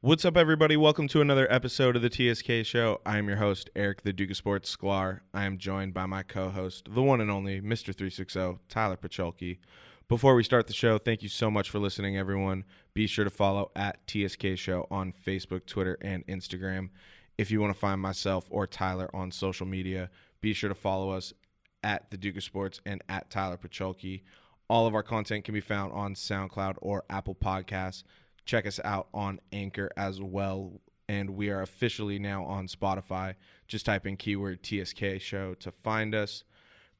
What's up, everybody? Welcome to another episode of the TSK Show. I am your host, Eric, the Duke of Sports Sklar. I am joined by my co host, the one and only Mr. 360, Tyler Pacholke. Before we start the show, thank you so much for listening, everyone. Be sure to follow at TSK Show on Facebook, Twitter, and Instagram. If you want to find myself or Tyler on social media, be sure to follow us at the Duke of Sports and at Tyler Pacholke. All of our content can be found on SoundCloud or Apple Podcasts. Check us out on Anchor as well. And we are officially now on Spotify. Just type in keyword TSK show to find us.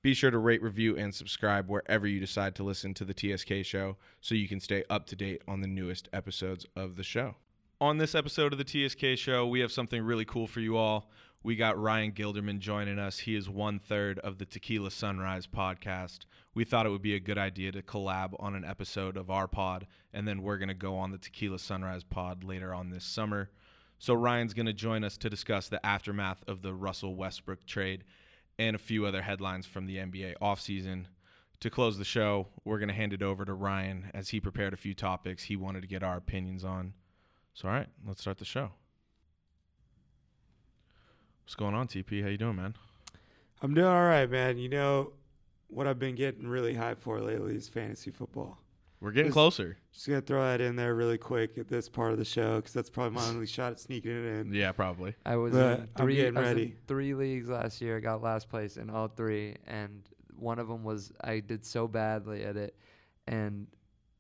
Be sure to rate, review, and subscribe wherever you decide to listen to the TSK show so you can stay up to date on the newest episodes of the show. On this episode of the TSK show, we have something really cool for you all. We got Ryan Gilderman joining us. He is one third of the Tequila Sunrise podcast. We thought it would be a good idea to collab on an episode of our pod, and then we're going to go on the Tequila Sunrise pod later on this summer. So Ryan's going to join us to discuss the aftermath of the Russell Westbrook trade and a few other headlines from the NBA offseason. To close the show, we're going to hand it over to Ryan as he prepared a few topics he wanted to get our opinions on. So all right, let's start the show. What's going on, TP? How you doing, man? I'm doing all right, man. You know what I've been getting really high for lately is fantasy football. We're getting Just- closer. Just gonna throw that in there really quick at this part of the show because that's probably my only shot at sneaking it in. Yeah, probably. I was But in I'm three. getting I was in ready. three leagues last year. I got last place in all three, and one of them was I did so badly at it, and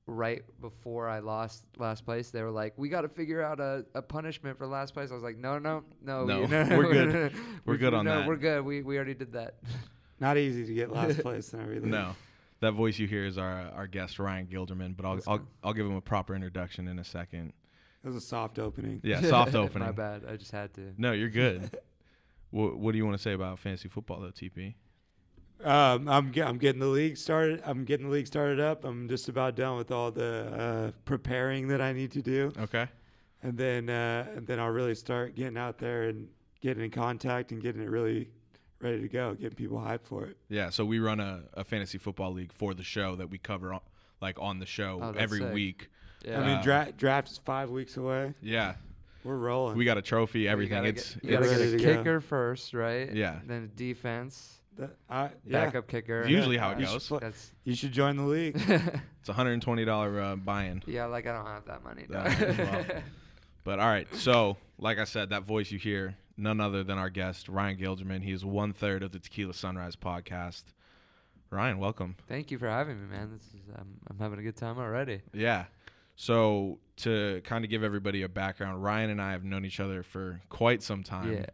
right before I lost last place, they were like, "We got to figure out a, a punishment for last place." I was like, "No, no, no, No, we- we're good. We're good on no, that." We're good. We we already did that." Not easy to get last place in every league. No, that voice you hear is our our guest Ryan Gilderman. But I'll Let's I'll. I'll give him a proper introduction in a second. It was a soft opening. Yeah, soft opening. My opening. bad. I just had to. No, you're good. what What do you want to say about fantasy football though, TP? Um, I'm ge- I'm getting the league started. I'm getting the league started up. I'm just about done with all the uh, preparing that I need to do, Okay. and then uh, and then I'll really start getting out there and getting in contact and getting it really ready to go, getting people hyped for it. Yeah. So we run a, a fantasy football league for the show that we cover on, like on the show Oh, every sick. week. Yeah. I mean, dra- draft is five weeks away. Yeah. We're rolling. We got a trophy, You everything. gotta it's get, you gotta it's, get a to go. kicker first, right? Yeah. Then a defense, That- I- yeah. backup kicker. it's usually how it You should goes. pl- That's You should join the league. It's a hundred and twenty dollar uh, buy-in. Yeah, like I don't have that money. Uh, well. But all right, so like I said, that voice you hear, none other than our guest Ryan Gilderman. He is one third of the Tequila Sunrise podcast. Ryan, welcome. Thank you for having me, man. This is I'm, I'm having a good time already. Yeah. So to kind of give everybody a background, Ryan and I have known each other for quite some time. Yeah.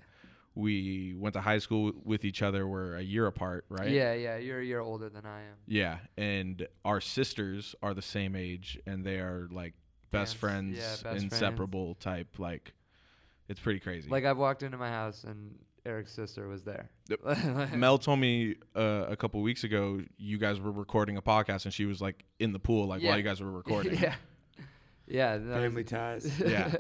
We went to high school with each other. We're a year apart, right? Yeah, yeah. You're a year older than I am. Yeah, and our sisters are the same age, and they are like best Yes, friends, yeah, best friends. inseparable type. Like, it's pretty crazy. Like I've walked into my house and Eric's sister was there. Mel told me uh, a couple weeks ago you guys were recording a podcast, and she was like in the pool, like Yeah. while you guys were recording. yeah. Yeah. that was- Family ties. Yeah.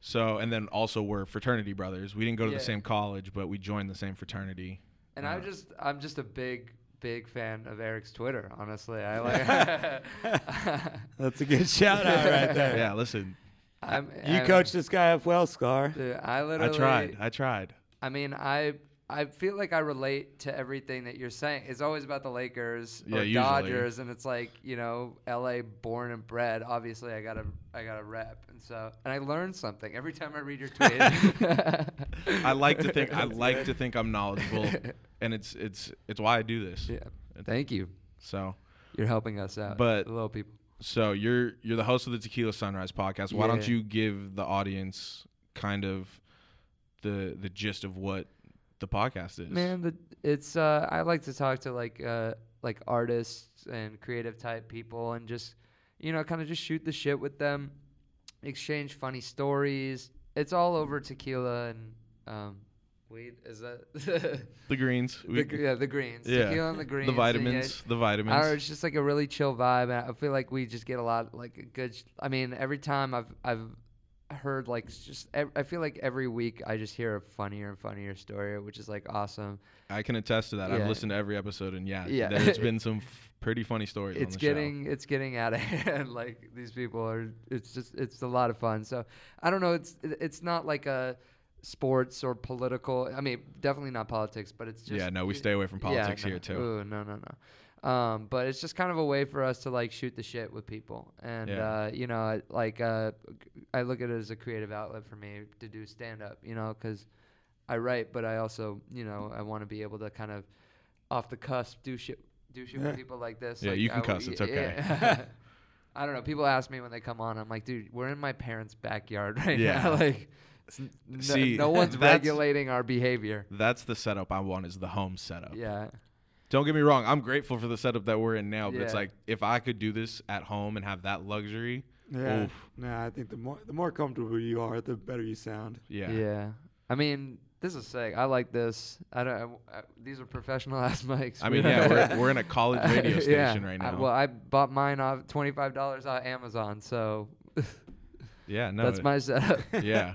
So, and then also we're fraternity brothers. We didn't go to Yeah. the same college, but we joined the same fraternity. and Uh, I'm just I'm just a big big fan of Eric's Twitter. Honestly, I like. That's a good shout out right there. Yeah, listen, I'm, You I'm- coached this guy up well, Scar. Dude, I literally. I tried. I tried. I mean, I I feel like I relate to everything that you're saying. It's always about the Lakers Yeah, or usually. Dodgers, and it's like you know, L.A. born and bred. Obviously, I gotta I gotta rep, and so and I learn something every time I read your tweet. I like to think I like to think I'm knowledgeable, and it's it's it's why I do this. yeah. Thank you. So You're helping us out, But- the little people. so you're you're the host of the Tequila Sunrise podcast. Why don't you give the audience kind of the the gist of what the podcast is? Man, the, it's uh, I like to talk to like uh, like artists and creative type people, and just you know, kind of just shoot the shit with them, exchange funny stories. It's all over tequila and um, weed. Is that the greens, the, yeah the greens? yeah, tequila and the greens. the and yeah, vitamins, the vitamins. don't it's just like a really chill vibe, and I feel like we just get a lot like a good. Sh- I mean, every time I've I've heard like just I feel like every week I just hear a funnier and funnier story, which is like awesome. I can attest to that. I've listened to every episode, and yeah, Yeah. there's been some f- pretty funny stories. on it's getting it's getting out of hand. Like these people are. It's just it's a lot of fun. So I don't know. It's it's not like a sports or political. I mean, definitely not politics, but it's just Yeah, no, we stay away from yeah, politics no, here too. Ooh, no, no, no. Um, but it's just kind of a way for us to like shoot the shit with people, and Yeah. uh, you know, I- like uh, I look at it as a creative outlet for me to do stand up. You know, because I write, but I also, you know, I want to be able to kind of off the cusp do shit, do shit Yeah. with people like this. Yeah, like you can I cuss, it's okay. yeah. I don't know. People ask me when they come on. I'm like, dude, we're in my parents' backyard right Yeah. now. like, no, See, no one's regulating our behavior. That's the setup I want. Is the home setup. Yeah. Don't get me wrong. I'm grateful for the setup that we're in now, but it's Yeah. like if I could do this at home and have that luxury, Yeah. Oof. Nah, I think the more the more comfortable you are, the better you sound. yeah, Yeah. I mean, this is sick. I like this. I don't. I, I, these are professional ass mics. I mean, yeah, we're, we're in a college radio Yeah. station right I- now. well, I bought mine off twenty five dollars on Amazon, so yeah, no, that's my setup. yeah,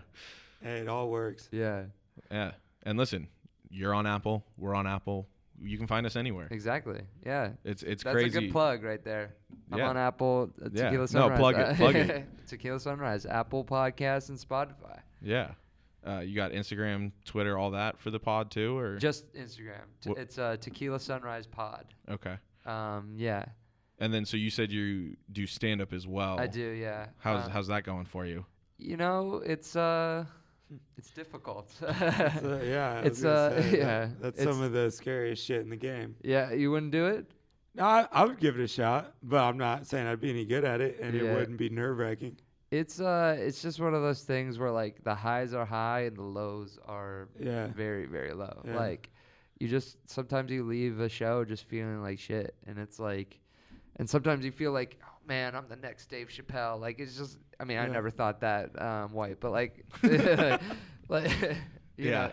Hey, it all works. yeah. yeah. And listen, you're on Apple. We're on Apple. You can find us anywhere. Exactly. Yeah. It's it's That's crazy. That's a good plug right there. I'm Yeah. on Apple, uh, Yeah. Tequila No, Sunrise. plug it, plug it. Tequila Sunrise, Apple Podcasts, and Spotify. Yeah. Uh, you got Instagram, Twitter, all that for the pod too, or Just Instagram. T- it's uh, Tequila Sunrise Pod. okay. Um, yeah, And then so you said you do stand up as well. I do. Yeah. How's Um, how's that going for you? You know, it's uh, it's difficult. So, yeah, It's, uh, say, that- yeah, That's it's- some of the scariest shit in the game. yeah, you wouldn't do it. No, I, I would give it a shot, but I'm not saying I'd be any good at it, and Yeah. it wouldn't be nerve wracking. It's uh, it's just one of those things where like the highs are high and the lows are Yeah. very very low. Yeah. Like you just sometimes you leave a show just feeling like shit, and it's like, and sometimes you feel like, man, I'm the next Dave Chappelle. Like it's just, I mean, I never thought that um, white, but like, like, you Yeah. know,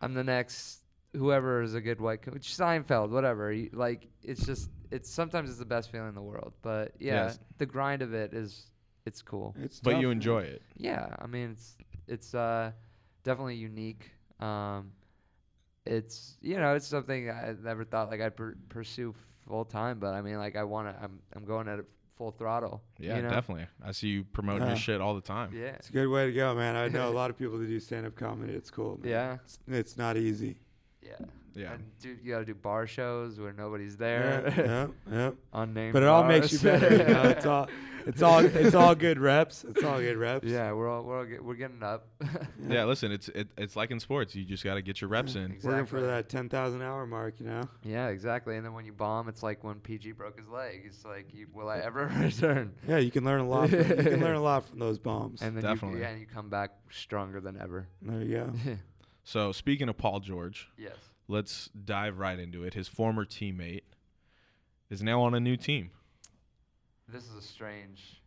I'm the next whoever is a good white coach, Seinfeld, whatever. You, like it's just, it's sometimes it's the best feeling in the world, but yeah, Yes. the grind of it is, it's cool. It's But tough, you enjoy it. Yeah, I mean it's it's uh definitely unique. Um, it's you know it's something I never thought like I'd pur- pursue full time, but I mean like I want to. I'm I'm going at it full throttle. Yeah, you know? definitely. I see you promoting Yeah. your shit all the time. Yeah, It's a good way to go, man. I know a lot of people that do stand up comedy. It's cool. Man. yeah, It's, it's not easy. yeah. Yeah. And do, you gotta do bar shows where nobody's there. yeah, yeah. Unnamed. But it all makes you better. You know? It's all, it's all, it's all good reps. It's all good reps. yeah, we're all we're all get, we're getting up. Yeah, listen, it's it, it's like in sports. You just got to get your reps in. Exactly. Working for that ten thousand hour mark, you know. yeah, exactly. And then when you bomb, it's like when PG broke his leg. It's like, you, will I ever return? Yeah, you can learn a lot. From, you can learn a lot from those bombs. And then Definitely. You, yeah, and you come back stronger than ever. there you go. So speaking of Paul George, yes. Let's dive right into it. His former teammate is now on a new team. This is a strange,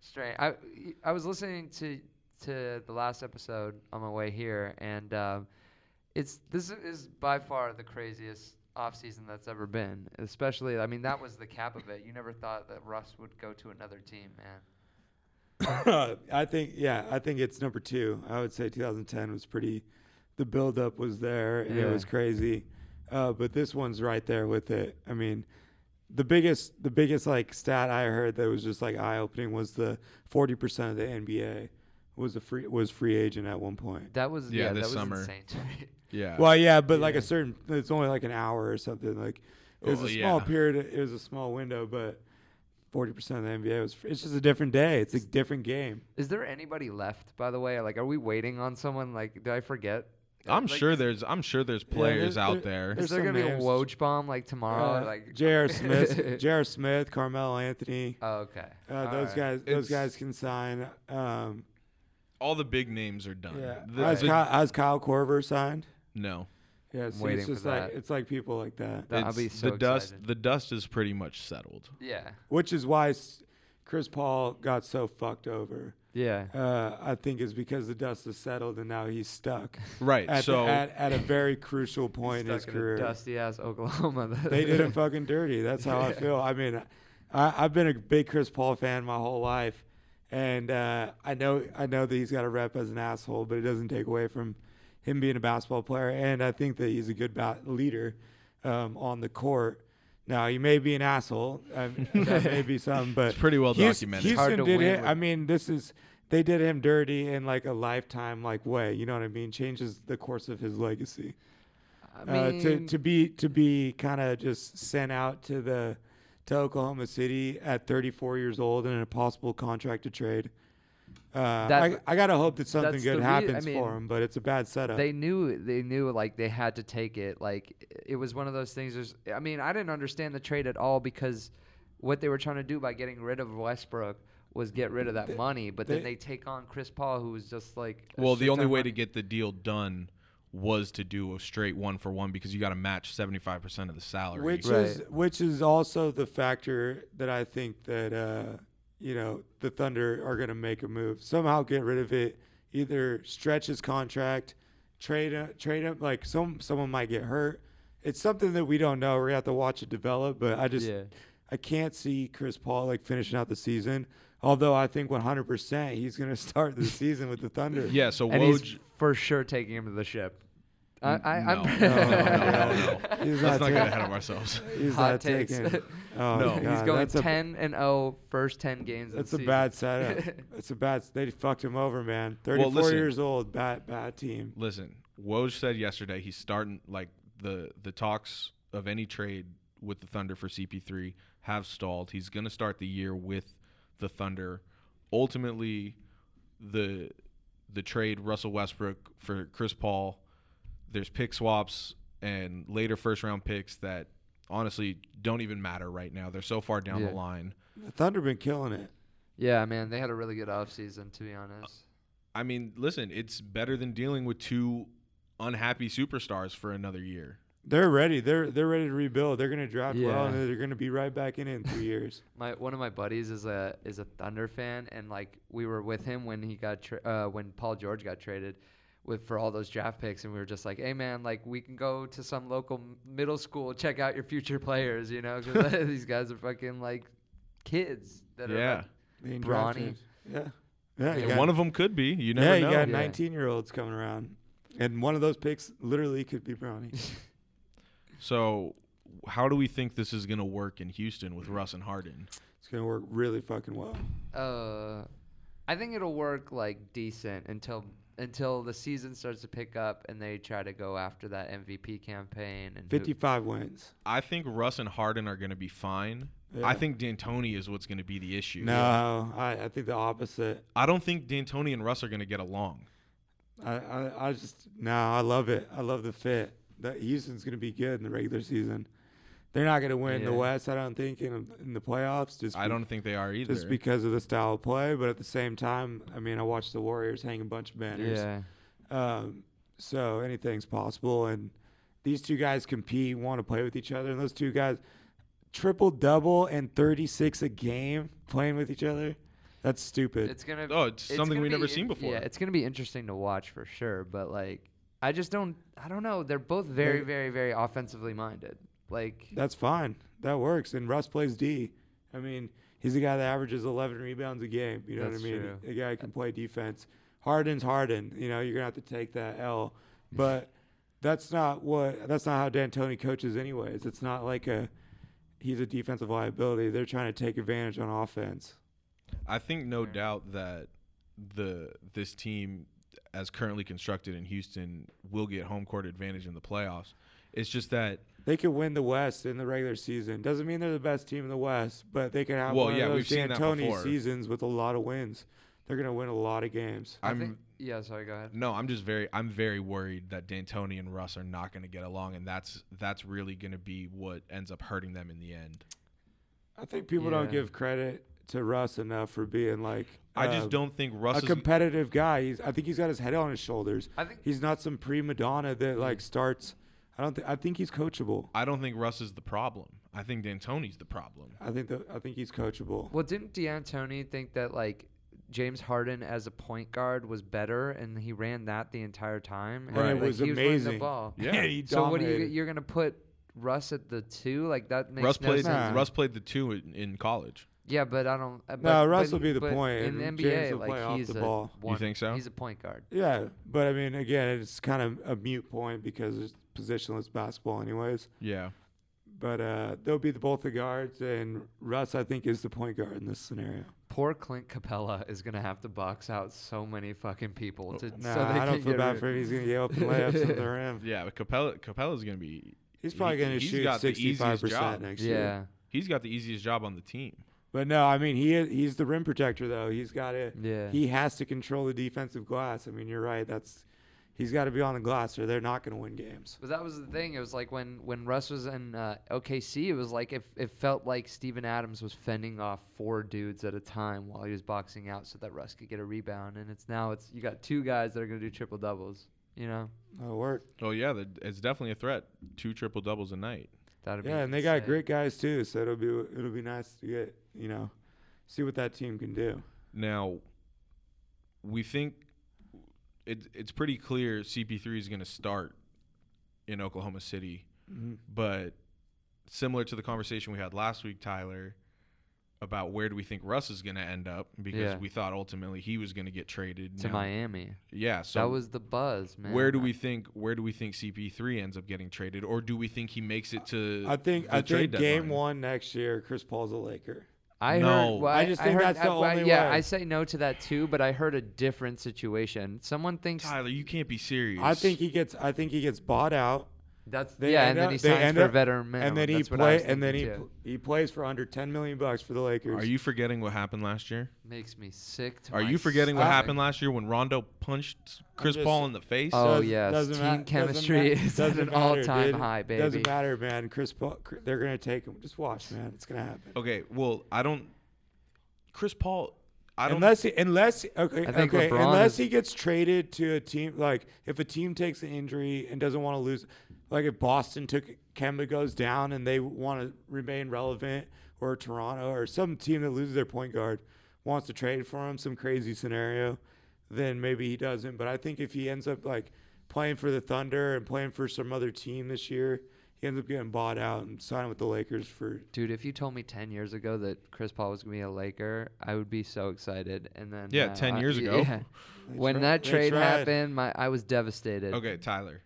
strange. I I was listening to to the last episode on my way here, and um, it's this is by far the craziest off season that's ever been. Especially, I mean, that was the cap of it. You never thought that Russ would go to another team, man. I think, yeah, I think it's number two. I would say 2010 was pretty. The buildup was there, and it was crazy. Uh, but this one's right there with it. I mean, the biggest, the biggest like stat I heard that was just like eye opening was the 40% of the NBA was a free was free agent at one point. That was Yeah, yeah, this that was summer. insane to me. Yeah. Well, yeah, but like a certain, it's only like an hour or something. Like it was Well, a small yeah. period. It was a small window, but 40% of the NBA was. It's just a different day. It's a different game. Is there anybody left, by the way? Like, are we waiting on someone? Like, did I forget? I'm Like, sure there's I'm sure there's Yeah, players there- out there- there. Is there's there gonna be a names. Woj bomb like tomorrow? Uh, like J.R. Smith, J.R. Smith, Carmelo Anthony. Oh, okay. Uh, those right. guys, those It's- guys can sign. Um, All the big names are done. yeah, The- has, the- Kyle, has Kyle Korver signed? no. Yeah, so it's just like that. it's like people like that, That- I'll be so the dust excited. the dust is pretty much settled. Yeah. which is why Chris Paul got so fucked over. Yeah. Uh, I think it's because the dust has settled and now he's stuck Right. at, so the, at, at a very crucial point in his in career. dusty ass Oklahoma. they did him fucking dirty. That's how I feel. I mean, I, I've been a big Chris Paul fan my whole life, And uh, I know I know that he's got a rep as an asshole, but it doesn't take away from him being a basketball player. And I think that he's a good bat- leader um, on the court. Now he may be an asshole. I mean, that may be something, but It's pretty well Houston, documented. It's hard Houston to did win it. I mean, this is they did him dirty in like a lifetime like way. You know what I mean? Changes the course of his legacy. I uh, to to be to be kind of just sent out to the to Oklahoma City at 34 years old in an impossible contract to trade. Uh, That- I, I gotta hope that something good the rea- I happens mean, for him, but it's a bad setup. they knew they knew like they had to take it. Like it was one of those things. There's, I mean, I didn't understand the trade at all because what they were trying to do by getting rid of Westbrook was get rid of that They- money. But they- then they take on Chris Paul, who was just like Well, the only way money. to get the deal done was to do a straight one for one because you got to match 75% of the salary. which Right. is which is also the factor that I think that uh, you know the Thunder are going to make a move somehow get rid of it either stretch his contract trade uh, trade him like some someone might get hurt it's something that we don't know we're gonna have to watch it develop but I just yeah. I can't see Chris Paul like finishing out the season although I think 100% he's going to start the season with the Thunder yeah, so and he's Woj. for sure taking him to the ship. I, I, no, I'm no, no, no, no. He's Let's not not get ahead of ourselves. he's Hot not takes. taking oh No. God, he's going that's a- 10 and 0 first 10 games. of That's the a season. bad setup. It's a bad. They fucked him over, man. Thirty-four listen. years old, bad, bad team. Listen, Woj said yesterday he's starting like the the talks of any trade with the Thunder for CP3 have stalled. He's going to start the year with the Thunder. Ultimately, the the trade Russell Westbrook for Chris Paul. There's pick swaps and later first round picks that honestly don't even matter right now. They're so far down Yeah. the line. The Thunder been killing it. Yeah, man, they had a really good offseason, to be honest. I mean, listen, it's better than dealing with two unhappy superstars for another year. They're ready. They're they're ready to rebuild. They're gonna draft well, and they're gonna be right back in it in three years. My one of my buddies is a is a Thunder fan, and like we were with him when he got tra- uh, when Paul George got traded with for all those draft picks, and we were just like, hey man, like we can go to some local middle school, check out your future players, you know, because these guys are fucking like kids that are Yeah. like, Being Bronny. Yeah, yeah. You got, one of them could be. You never yeah, you know. got Yeah. 19 year olds coming around, and one of those picks literally could be Bronny. So, how do we think this is going to work in Houston with Russ and Harden? it's gonna work really fucking well. Uh, I think it'll work like decent until until the season starts to pick up and they try to go after that MVP campaign and who- 55 wins. I think Russ and Harden are going to be fine. Yeah. I think D'Antoni is what's going to be the issue. No, I, I think the opposite. I don't think D'Antoni and Russ are going to get along. I, I, I just no, I love it. I love the fit. That Houston's gonna be good in the regular season. They're not gonna win the West, I don't think, in in the playoffs. Just I be- don't think they are either. just because of the style of play. But at the same time, I mean, I watched the Warriors hang a bunch of banners. yeah. Um, so anything's possible, and these two guys compete, want to play with each other, and those two guys triple double and 36 a game playing with each other. That's stupid. It's gonna. oh, it's, something we've never be seen before. Yeah, it's gonna be interesting to watch for sure. But like, I just don't. I don't know. They're both very, very, very offensively minded. Like, That's fine. That works. And Russ plays D. I mean, he's a guy that averages 11 rebounds a game. You know That's what I mean? true. A guy can play defense. Harden's Harden. You know, you're gonna have to take that L. But that's not what. That's not how D'Antoni coaches, anyways. It's not like a. He's a defensive liability. They're trying to take advantage on offense. I think no Yeah. doubt that the this team, as currently constructed in Houston, will get home court advantage in the playoffs. It's just that They could win the West in the regular season. Doesn't mean they're the best team in the West, but they can have Well, one yeah, of we've those seen that D'Antoni before. seasons with a lot of wins. They're gonna win a lot of games. I I'm think, yeah. Sorry, go ahead. no, I'm just very I'm very worried that D'Antoni and Russ are not going to get along, and that's that's really going to be what ends up hurting them in the end. I think people don't Yeah. give credit to Russ enough for being like. I uh, just don't think Russ is a is. competitive guy. He's, I think he's got his head on his shoulders. I think He's not some prima donna that like starts. I don't. Th- I think he's coachable. I don't think Russ is the problem. I think D'Antoni's the problem. I think that. I think he's coachable. Well, didn't D'Antoni think that like James Harden as a point guard was better, and he ran that the entire time? And Right. it was he was amazing. the ball. Yeah. he So what are you? You're gonna put Russ at the two? Like that makes Russ no played sense. Russ played the two in, in college. Yeah, but I don't. Uh, but, No, Russ but will be the point, in and NBA. James will like play off he's the a ball. You think so? He's a point guard. Yeah, but I mean, again, it's kind of a mute point because it's positionless basketball, anyways. Yeah. But uh, they'll be the, both the guards, and Russ, I think, is the point guard in this scenario. Poor Clint Capela is gonna have to box out so many fucking people to. Nah, so they I don't can feel bad for him. He's gonna get open layups at the rim. Yeah, but Capela Capela's gonna be. He's probably He- gonna he's shoot got the easiest sixty-five job. percent next year. Yeah, He's got the easiest job on the team. But no, I mean, he is, he's the rim protector though. He's got to. yeah. He has to control the defensive glass. I mean, you're right. That's he's got to be on the glass, or they're not going to win games. But that was the thing. It was like when when Russ was in uh, OKC, it was like it, it felt like Steven Adams was fending off four dudes at a time while he was boxing out so that Russ could get a rebound. And it's now it's you got two guys that are gonna do triple doubles. You know, That'll work. Oh yeah, the, it's definitely a threat. Two triple doubles a night. that'd be Yeah, and they got great guys too, so it'll be it'll be nice to get you know see what that team can do. Now, we think it, it's pretty clear CP3 is going to start in Oklahoma City, Mm-hmm. but similar to the conversation we had last week, Tyler, about where do we think Russ is going to end up because Yeah. we thought ultimately he was going to get traded to Now- Miami. Yeah, so that was the buzz, man. where do we think where do we think CP3 ends up getting traded, or do we think he makes it to? I think the I trade think game deadline? one next year, Chris Paul's a Laker. I No. heard. Well, I I just I think heard- that's the I- I- only Yeah, way. I say no to that too, but I heard a different situation. Someone thinks Tyler, you can't be serious. I think he gets I think he gets bought out, that's They yeah, end and then up- he they signs for a up- veteran minimum. and then he That's play and then he pl- he plays for under ten million bucks for the Lakers. Are you forgetting what happened last year? makes me sick. To Are my you forgetting what happened last year when Rondo punched Chris just- Paul in the face? Oh Does- yes, doesn't team ma- doesn't chemistry is at doesn't an matter, all-time dude. high, baby. Doesn't matter, man. Chris Paul, they're gonna take him. Just watch, man. It's gonna happen. Okay, well, I don't. Chris Paul, I don't. unless he, unless okay I think okay LeBron unless is- he gets traded to a team like if a team takes an injury and doesn't want to lose like if Boston took Kemba goes down and they want to remain relevant or Toronto or some team that loses their point guard wants to trade for him some crazy scenario then maybe he doesn't but I think if he ends up like playing for the Thunder and playing for some other team this year he ends up getting bought out and signing with the Lakers for Dude, if you told me ten years ago that Chris Paul was gonna be a Laker, I would be so excited. And then Yeah, uh, 10 I- years ago. yeah. When tri- that trade tried. happened, my I was devastated. okay, Tyler.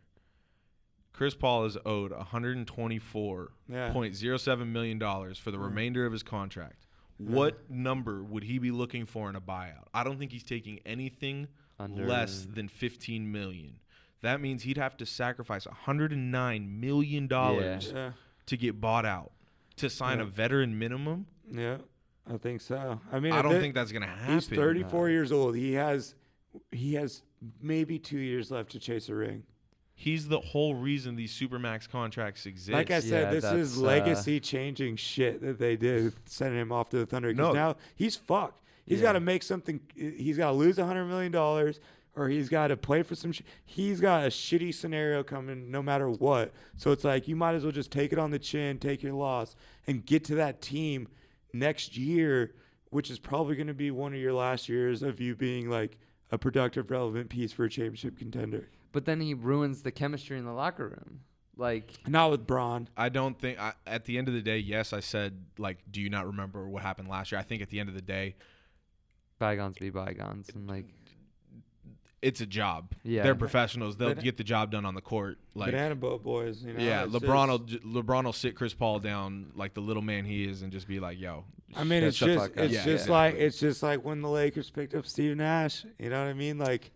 Chris Paul is owed 124.07 yeah million dollars for the Yeah. remainder of his contract. What number would he be looking for in a buyout? I don't think he's taking anything Under less than 15 million. That means he'd have to sacrifice 109 million dollars yeah to get bought out to sign Yeah. a veteran minimum. Yeah, I think so. I mean, I don't think that's gonna happen. he's 34 years old. He has he has maybe two years left to chase a ring. He's the whole reason these supermax contracts exist. Like I said, Yeah, this is that's, uh, legacy changing shit that they did, sending him off to the Thunder. No. Now he's fucked. He's Yeah. got to make something. He's got to lose 100 million dollars, or he's got to play for some. Sh- he's got a shitty scenario coming, no matter what. So it's like you might as well just take it on the chin, take your loss, and get to that team next year, which is probably going to be one of your last years of you being like a productive, relevant piece for a championship contender. But then he ruins the chemistry in the locker room. Like Not with Bron. I don't think I, at the end of the day, yes, I said like, do you not remember what happened last year? I think at the end of the day, bygones be bygones, and like it's a job. Yeah. they're professionals. They'll But- get the job done on the court. Like, Banana boat boys. You know, yeah, LeBron will just- j- LeBron will sit Chris Paul down like the little man he is, and just be like, "Yo, I mean, it's just fuck it's Yeah, just yeah. like it's just like when the Lakers picked up Steve Nash. You know what I mean? Like,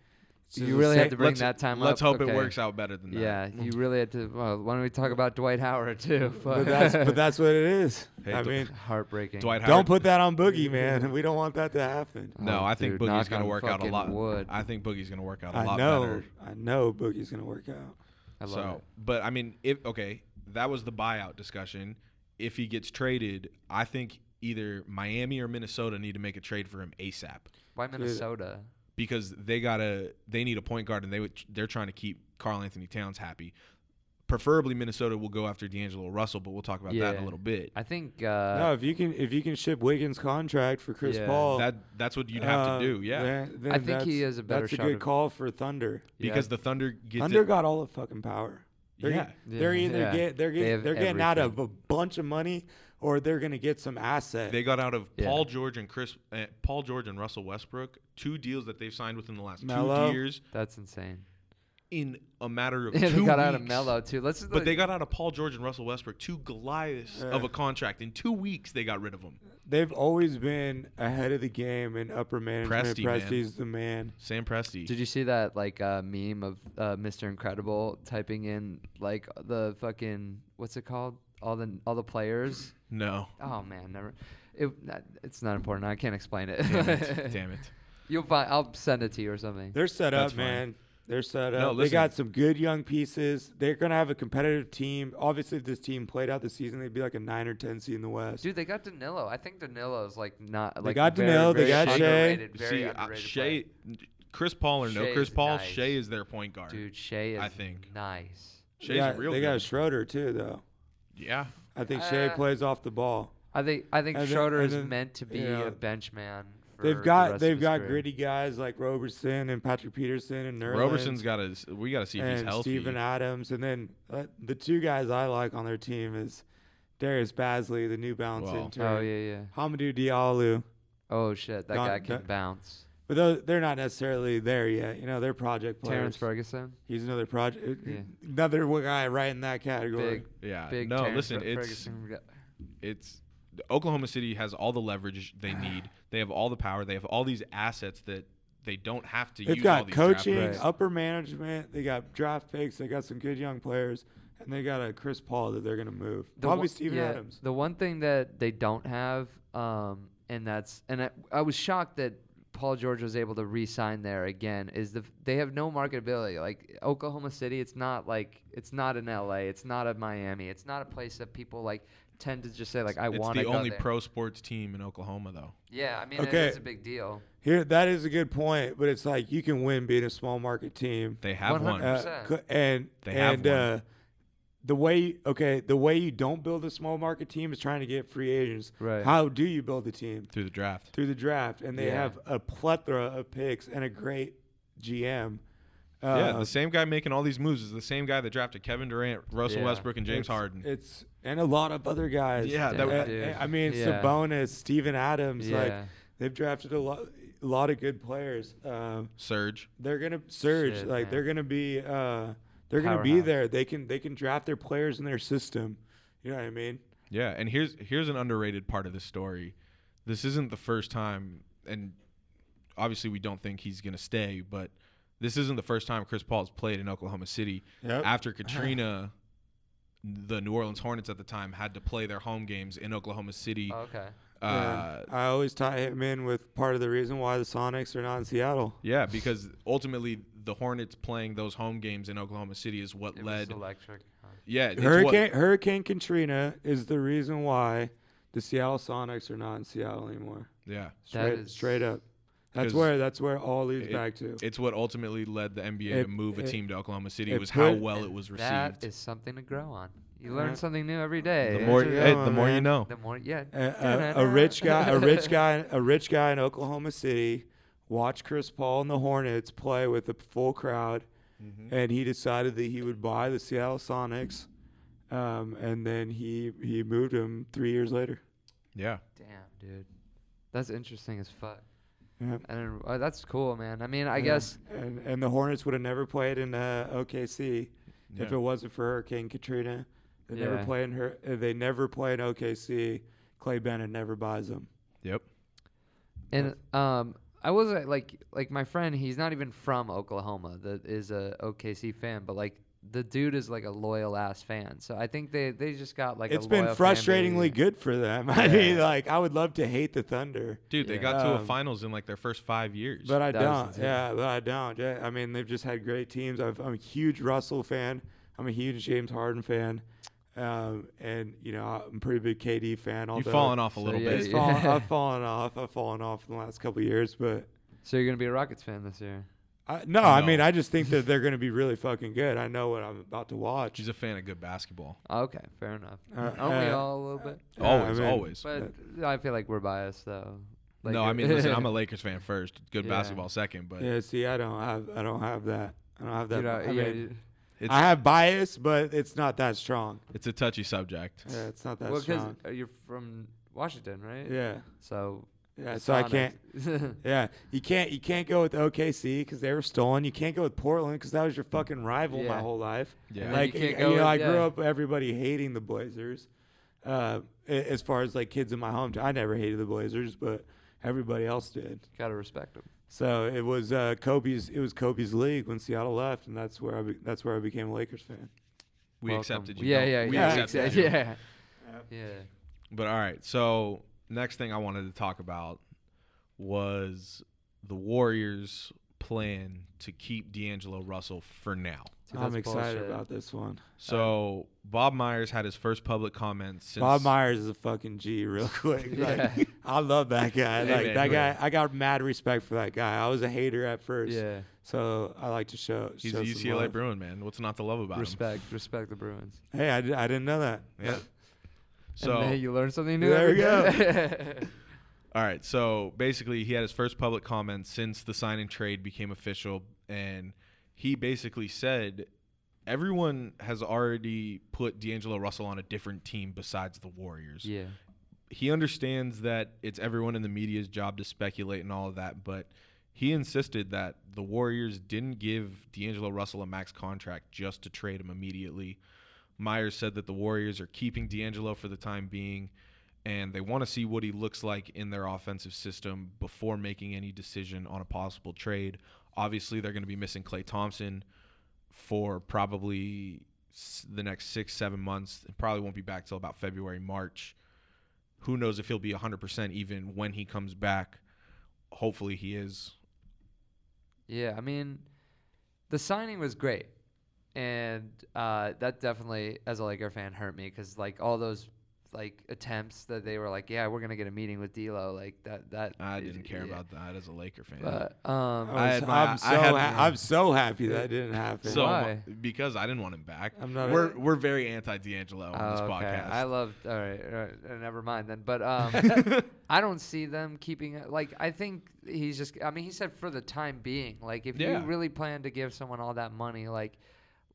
it's just you really had to bring that time let's up. hope it works out better than that." Yeah, you mm. really had to. Well, why don't we talk about Dwight Howard too? But that's but that's what it is. Hey, I Dw- mean, heartbreaking. Dwight Howard. don't put that on Boogie, man. We don't want that to happen. Oh, no, Oh, I think dude, Boogie's gonna work out a lot. Wood. I think Boogie's gonna work out a I lot know, better. I know, Boogie's gonna work out. I love so, it. but I mean, if okay, that was the buyout discussion. If he gets traded, I think either Miami or Minnesota need to make a trade for him ASAP Why Minnesota? Because they gotta they need a point guard and they would they're trying to keep Karl-Anthony Towns happy. Preferably Minnesota will go after D'Angelo Russell, but we'll talk about that in a little bit. I think. Uh, no, if you can if you can ship Wiggins' contract for Chris Yeah. Paul, That that's what you'd have uh, to do, yeah. then- then I think he that's- has a better That's a good call for Thunder. yeah. because the Thunder gets Thunder it. got all the fucking power. They're, Yeah. they're either Yeah. get they're They getting they're getting out of a bunch of money or they're gonna get some asset. They got out of Yeah. Paul George and Chris, uh, Paul George and Russell Westbrook, two deals that they've signed within the last Melo. two years That's insane. in a matter of Yeah, two they got out of weeks. Melo too. Let's. But like, they got out of Paul George and Russell Westbrook, two Goliaths Yeah. of a contract. In two weeks, they got rid of them. They've always been ahead of the game in upper management. Presti, man. The man. Sam Presti. Did you see that like uh, meme of uh, Mr. Incredible typing in like the fucking what's it called? All the all the players. No. Oh man, never. It not- it's not important. I can't explain it. Damn it. Damn it. You'll find. I'll send it to you or something. They're set That's up, fine. man. They're set No, up. they got some good young pieces. They're gonna have a competitive team. Obviously, if this team played out the season, they'd be like a nine or ten seed in the West. Dude, they got Danilo. I think Danilo's like not. They Like got very, Danilo, they very got Shai. See, uh, underrated Shai. Chris Paul or no Shai Chris is Paul, nice. Shai is their point guard. Dude, Shai is I think. nice. they Shai's got, real they good. got Schroeder too, though. yeah. I think Shai Uh, plays off the ball. I think I think And then- Schroeder and is then, meant to be you know, a bench man. For They've the got rest they've his got career. gritty guys like Roberson and Patrick Patterson and Nerlens Roberson's got to. We got to see if he's and healthy. Steven Adams, and then uh, the two guys I like on their team is Darius Bazley, the New Balance Well. intern. Oh yeah, yeah. Hamidou Diallo. Oh shit, that Gone- guy can that- bounce. But those, they're not necessarily there yet. You know, they're project players. Terrence Ferguson. He's another project. Yeah. Another guy right in that category. Big, yeah. big. no, Terrence listen. Fer- It's Ferguson. guy. it's Oklahoma City has all the leverage they need. They have all the power. They have all these assets that they don't have to They've use. all got these draft coaching, picks. Right. upper management. They got draft picks. They got some good young players, and they got a Chris Paul that they're gonna move. The Probably one- Steven yeah, Adams. The one thing that they don't have, um, and that's and I, I was shocked that Paul George was able to re-sign there again. Is the they have no marketability. Like Oklahoma City, it's not like it's not in L.A. It's not a Miami. It's not a place that people like tend to just say like I want to the only there. pro sports team in Oklahoma, though. Yeah, I mean Okay. it is a big deal. Here, that is a good point, but it's like you can win being a small market team. They have one. 100%. Uh, and They have and one. uh, the way okay, the way you don't build a small market team is trying to get free agents. Right. How do you build a team through the draft. through the draft? And they Yeah. have a plethora of picks and a great GM. yeah, Uh, the same guy making all these moves is the same guy that drafted Kevin Durant, Russell Yeah. Westbrook, and James it's- Harden. It's and a lot of other guys. Yeah, that Uh. I mean, Yeah. Sabonis, Steven Adams, like Yeah. they've drafted a lot, a lot of good players. Um, Surge. they're gonna surge. Shit, like man. they're gonna be, uh, they're gonna be Powerhouse. there. They can they can draft their players in their system. You know what I mean? Yeah, and here's here's an underrated part of this story. This isn't the first time, and obviously we don't think he's gonna stay, but this isn't the first time Chris Paul has played in Oklahoma City. Yep. After Katrina, the New Orleans Hornets at the time had to play their home games in Oklahoma City. Oh, okay. Uh, I always tie him in with part of the reason why the Sonics are not in Seattle. yeah, because ultimately the Hornets playing those home games in Oklahoma City is what It led. was electric. huh? Yeah, Hurricane What, Hurricane Katrina is the reason why the Seattle Sonics are not in Seattle anymore. yeah, That Straight, is- straight up. That's where that's where it all leads it- back to. it's what ultimately led the NBA It- to move a team to Oklahoma City. it was how well it was received. That is something to grow on. You learn Yeah. something new every day. the more, you hey, go, the more you know. The more, yeah. a, a, a rich guy, a rich guy, a rich guy in Oklahoma City watched Chris Paul and the Hornets play with a full crowd, Mm-hmm. and he decided that he would buy the Seattle Sonics, um, and then he he moved him three years later. Yeah. Damn, dude. That's interesting as fuck. Yeah. And uh, that's cool, man. I mean, I Yeah. guess and and the Hornets would have never played in uh, OKC if it wasn't for Hurricane Katrina. They never Yeah. play in her. uh, They never play in OKC. Clay Bennett never buys them. Yep. And um, I was uh, like, like my friend, he's not even from Oklahoma. That is a OKC fan, but like the dude is like a loyal ass fan. So I think they they just got like. it's a been loyal frustratingly base. good for them. I mean, like I would love to hate the Thunder, Dude, they Yeah. got to a Um, finals in like their first five years. but I That don't. Yeah, but I don't. Yeah, I mean, they've just had great teams. I've, I'm a huge Russell fan. I'm a huge James Harden fan, um, and you know I'm a pretty big KD fan. You've although fallen off a So, little yeah, bit. Yeah. fallen, I've fallen off. I've fallen off in the last couple of years, but So you're gonna be a Rockets fan this year? I, no, I No. mean I just think that they're going to be really fucking good. I know what I'm about to watch. He's a fan of good basketball. Okay, fair enough. Uh, Aren't we uh, all a little bit? Yeah, I always, mean, always. But I feel like we're biased though. Like no, I mean, listen, I'm a Lakers fan first. Good Yeah. basketball second, but Yeah, see, I don't have I don't have that. I don't have that. You know, I yeah, mean, you- It's I have bias, but it's not that strong. it's a touchy subject. Yeah, it's not that strong. well, because you're from Washington, right? Yeah, So. yeah. So I can't. Yeah, you can't. You can't go with OKC because they were stolen. You can't go with Portland because that was your fucking rival my whole life. Yeah. like you you, can't go know, with- I grew yeah. up everybody hating the Blazers. Uh, as far as like kids in my hometown, I never hated the Blazers, but everybody else did. Gotta respect them. So it was uh, Kobe's. It was Kobe's league when Seattle left, and that's where I. Be, that's where I became a Lakers fan. we Welcome. accepted you. Yeah, yeah, we yeah, accepted exa- you. yeah, yeah. But all right, so next thing I wanted to talk about was the Warriors' plan to keep D'Angelo Russell for now. Dude, I'm excited bullshit. about this one. So Bob Myers had his first public comments since Bob Myers is a fucking G, real quick. Yeah. Like, I love that guy. Hey, like man, that who- guy, I got mad respect for that guy. I was a hater at first, Yeah. so I like to show. He's show a some UCLA love. Bruin man. What's not to love about him? Respect, respect the Bruins. Hey, I, I didn't know that. Yeah. and So then you learn something new. There we go. All right. So basically, he had his first public comment since the sign and trade became official, and he basically said everyone has already put D'Angelo Russell on a different team besides the Warriors. yeah. He understands that it's everyone in the media's job to speculate and all of that, but he insisted that the Warriors didn't give D'Angelo Russell a max contract just to trade him immediately. Myers said that the Warriors are keeping D'Angelo for the time being and they want to see what he looks like in their offensive system before making any decision on a possible trade. Obviously, they're going to be missing Klay Thompson for probably the next six, seven months. Probably won't be back till about February, March. Who knows if he'll be 100% even when he comes back. Hopefully, he is. Yeah, I mean, the signing was great, and uh, that definitely, as a Laker fan, hurt me because like all those like attempts that they were like, yeah, we're gonna get a meeting with D'Lo, like that. That I didn't care yeah. about that as a Laker fan. But um, I I had my- am so I had- ha- I'm so happy that didn't happen. so Why? because I didn't want him back. I'm not. We're we're very anti D'Angelo on this oh, okay. podcast. I love. All right, all right, uh, never mind then. But um, I don't see them keeping it. Like I think he's just. I mean, he said for the time being. Like if Yeah. you really plan to give someone all that money, like,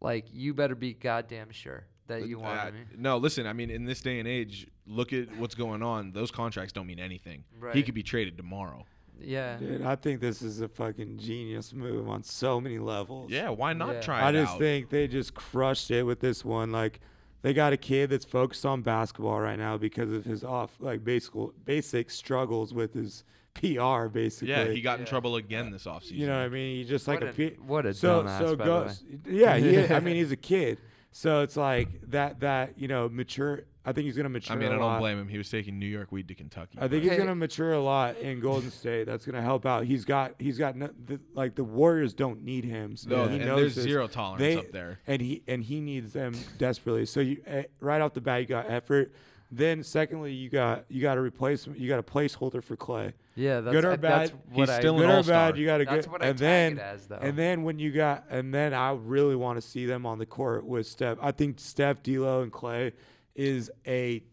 like you better be goddamn sure that you want Uh, no, listen. I mean, in this day and age, look at what's going on. Those contracts don't mean anything. He could be traded tomorrow. Yeah. Dude, I think this is a fucking genius move on so many levels. Yeah, why not Yeah. try I just out? think they just crushed it with this one. Like, they got a kid that's focused on basketball right now because of his off, like, basic basic struggles with his PR. Basically, yeah, he got in trouble again this offseason. You know what I mean? He just like what a, a, P- what a so dumbass, so by go. the way. Yeah, he. I mean, he's a kid. So it's like that. That you know, mature. I think he's gonna mature. I mean, I don't lot. blame him. He was taking New York weed to Kentucky. I think Okay. he's gonna mature a lot in Golden State. That's gonna help out. He's got he's got no, the, like the Warriors don't need him. So no, he and knows there's this. zero tolerance They- up there. and he and he needs them desperately. So you eh, right off the bat you got effort. Then secondly you got you got a replacement. You got a placeholder for Klay. Yeah, that's, Good or I- that's bad, what he's I, still an Good or all-star. bad, you got a That's good. what and tag then as, though. and then when you got and then I really want to see them on the court with Steph. I think Steph, D'Lo, and Klay is a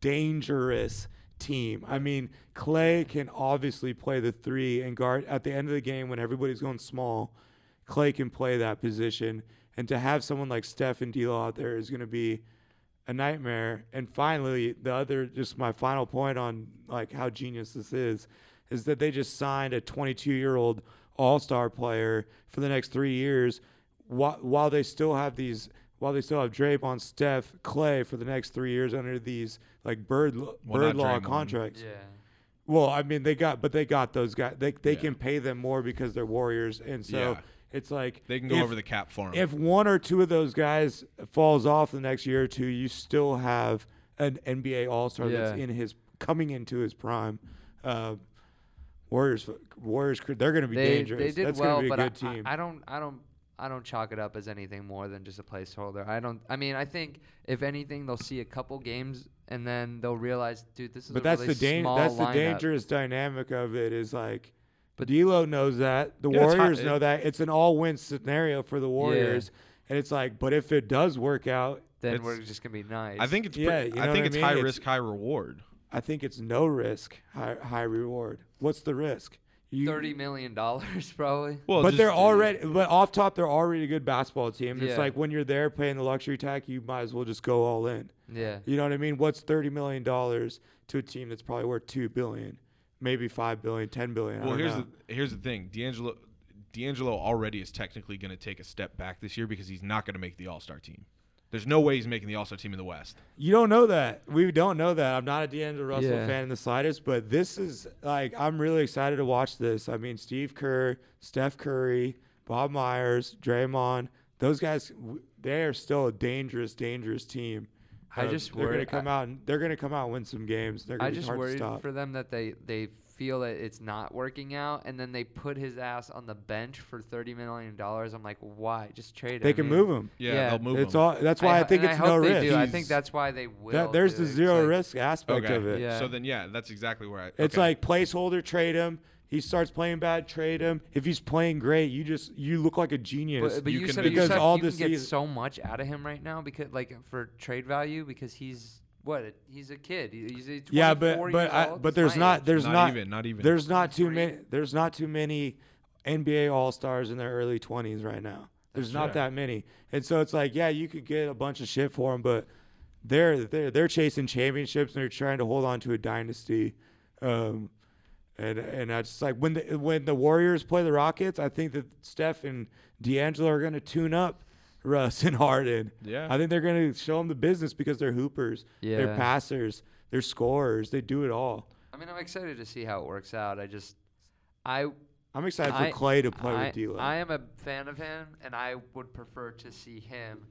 dangerous team. I mean, Klay can obviously play the three and guard at the end of the game when everybody's going small. Klay can play that position, and to have someone like Steph and D'Lo out there is going to be a nightmare. And finally, the other, just my final point on like how genius this is, is that they just signed a 22 year old All Star player for the next three years, while while they still have these. While they still have Draymond, Steph, Klay for the next three years under these like bird bird not law Draymond. contracts. yeah. Well, I mean they got, but they got those guys. They they Yeah. can pay them more because they're warriors, and so Yeah. it's like They can go if- over the cap for him. if one or two of those guys falls off the next year or two, you still have an NBA All Star that's in his coming into his prime. Uh, Warriors, Warriors, they're going to be They, dangerous. they did that's well, going to be but a I, good team. I, I don't, I don't, I don't chalk it up as anything more than just a placeholder. I don't. I mean, I think if anything, they'll see a couple games and then they'll realize, dude, this is. but a that's really the danger. small That's the lineup. dangerous dynamic of it. Is like, But- D'Lo knows that. The Yeah, Warriors it- know that. It's an all-win scenario for the Warriors, and it's like, but if it does work out, Then we're just gonna be nice. I think it's pre- Yeah, you know I what think I it's mean? high It's- risk, high reward. I think it's no risk, high high reward. What's the risk? You- thirty million dollars probably. Well, but just- they're already, but off top, they're already a good basketball team. Yeah. It's like when you're there playing the luxury tax, you might as well just go all in. Yeah. You know what I mean? What's thirty million dollars to a team that's probably worth two billion, maybe five billion, ten billion? I Well, don't here's know. the here's the thing. D'Angelo D'Angelo already is technically going to take a step back this year because he's not going to make the All Star team. There's no way he's making the All Star team in the West. You don't know that. We don't know that. I'm not a D'Angelo Russell Yeah. fan in the slightest, but this is like I'm really excited to watch this. I mean, Steve Kerr, Steph Curry, Bob Myers, Draymond, those guys, they are still a dangerous, dangerous team. I Uh, just they're gonna worry- come out and they're gonna come out and win some games. They're gonna I be just hard to worried stop. for them that they they feel that it's not working out, and then they put his ass on the bench for thirty million dollars. I'm like, why? Just trade him. they can dude. move him. Yeah, Yeah. they'll move It's him. all. That's why I, ho- think it's I hope no they risk. Do. I think that's why they will. That, there's the zero like- risk aspect Okay. of it. Yeah. So then, yeah, that's exactly where I. It's like placeholder, trade him. He starts playing bad, trade him. If he's playing great, you just you look like a genius. But, but You you, can said be- you Because said all you this can get season- so much out of him right now because like for trade value because he's what he's a kid. He's a yeah, but years but I, but there's not there's not, not, even, not even. there's not too many there's not too many NBA All Stars in their early 20s right now. There's That's not true. that many, and so it's like yeah, you could get a bunch of shit for them, but they're they're they're chasing championships and they're trying to hold on to a dynasty. Um, and and I just like when the when the Warriors play the Rockets, I think that Steph and D'Angelo are going to tune up Russ and Harden. Yeah. I think they're going to show them the business because they're hoopers, yeah. they're passers, they're scorers, they do it all. I mean, I'm excited to see how it works out. I just I I'm excited for I- Klay to play I, with D'Lo. I am a fan of him, and I would prefer to see him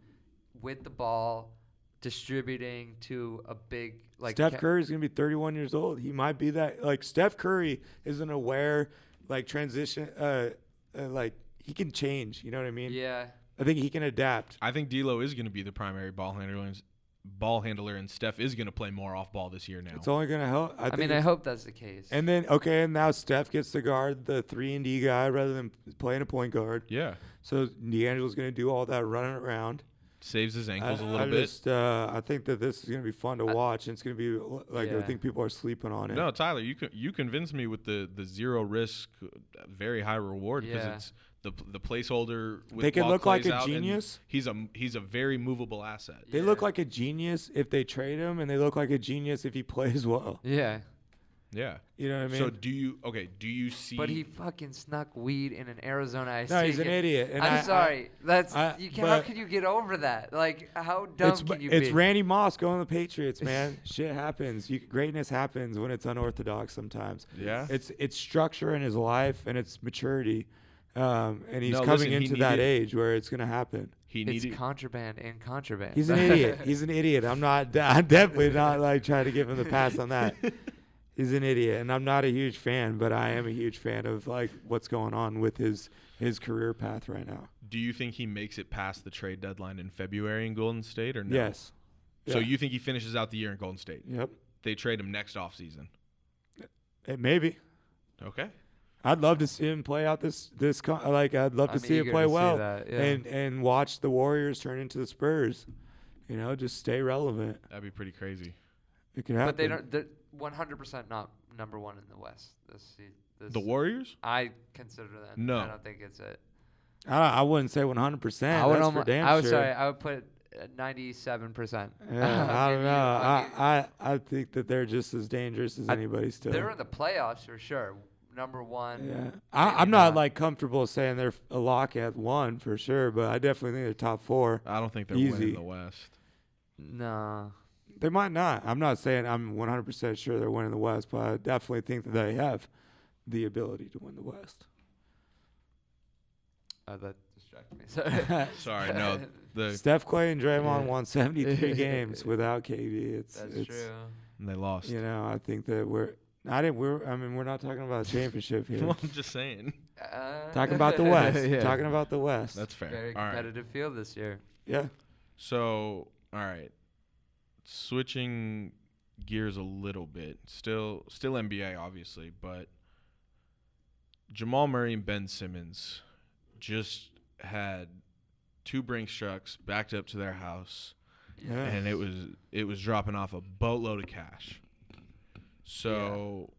with the ball distributing to a big like Steph Curry is going to be 31 years old. He might be that. Like Steph Curry is an aware, like transition, uh, uh, like he can change. You know what I mean? Yeah, I think he can adapt. I think D'Lo is going to be the primary ball handler, and, ball handler, and Steph is going to play more off ball this year now. It's only going to help. I, I, mean, I hope that's the case. And then okay, and now Steph gets to guard the three and D guy rather than playing a point guard. yeah, So D'Angelo's going to do all that running around. saves his ankles I, a little I bit. Just, uh, I think that this is going to be fun to watch, and it's going to be l- like I think people are sleeping on it. No, Tyler, you con- you convinced me with the the zero risk, uh, very high reward because Yeah. it's the the placeholder. With, They could while look like a genius. He's a he's a very movable asset. They look like a genius if they trade him, and they look like a genius if he plays well. yeah, Yeah. You know what I mean? so do you okay? Do you see? but he fucking snuck weed in an Arizona ice. no, he's an ticket. idiot. And I'm I- I- sorry. That's I- you can, how can you get over that? Like, how dumb it's can you it's be? It's Randy Moss going to the Patriots, man. Shit happens. You, greatness happens when it's unorthodox sometimes. Yeah. It's it's structure in his life and it's maturity, um, and he's No, coming listen, he into that needed- age where it's gonna happen. he it's needed. contraband and contraband. He's an idiot. He's an idiot. I'm not. I'm definitely not like trying to give him the pass on that. He's an idiot, and I'm not a huge fan, but I am a huge fan of like what's going on with his his career path right now. do you think he makes it past the trade deadline in February in Golden State or no? Yes. So Yeah. you think he finishes out the year in Golden State? Yep. They trade him next offseason. Eh, maybe. Okay. I'd love to see him play out this this con- like I'd love to I'm see him play well that, yeah. and and watch the Warriors turn into the Spurs. You know, just stay relevant. That'd be pretty crazy. It can happen. but they don't. They're 100% not number one in the West this season. This, The Warriors? I consider them. No. I don't think it's it. I, I wouldn't say 100. percent I would That's almo- for damn I would sure. sorry. I would put uh, 97%. Yeah, I don't know. I, I, I I think that they're just as dangerous as I- anybody still. they're in the playoffs for sure. Number one. yeah, I, I'm not uh, like comfortable saying they're a lock at one for sure, but I definitely think they're top four. I don't think they're Easy. winning the West. No. They might not. I'm not saying I'm 100 percent sure they're winning the West, but I definitely think that they have the ability to win the West. Oh, that distracted me. Sorry. Sorry, no. The Steph Klay and Draymond Yeah. won 73 games without KD. It's That's it's, true. and they lost. You know, I think that we're. I didn't. We're. I mean, we're not talking about a championship here. well, I'm just saying. Uh, talking about the West. yeah. Talking about the West. That's fair. Very All right. competitive field this year. yeah. So, all right. Switching gears a little bit. Still still NBA obviously, but Jamal Murray and Ben Simmons just had two Brinks trucks backed up to their house Yeah. and it was it was dropping off a boatload of cash. So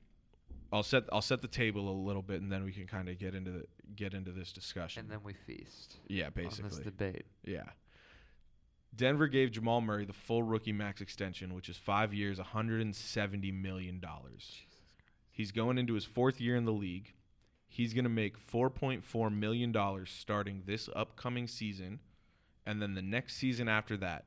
I'll set I'll set the table a little bit, and then we can kind of get into the get into this discussion. And then we feast yeah, basically. on this debate. Yeah. Denver gave Jamal Murray the full rookie max extension, which is five years, 170 million dollars. He's going into his fourth year in the league. He's going to make 4.4 million dollars starting this upcoming season, and then the next season after that,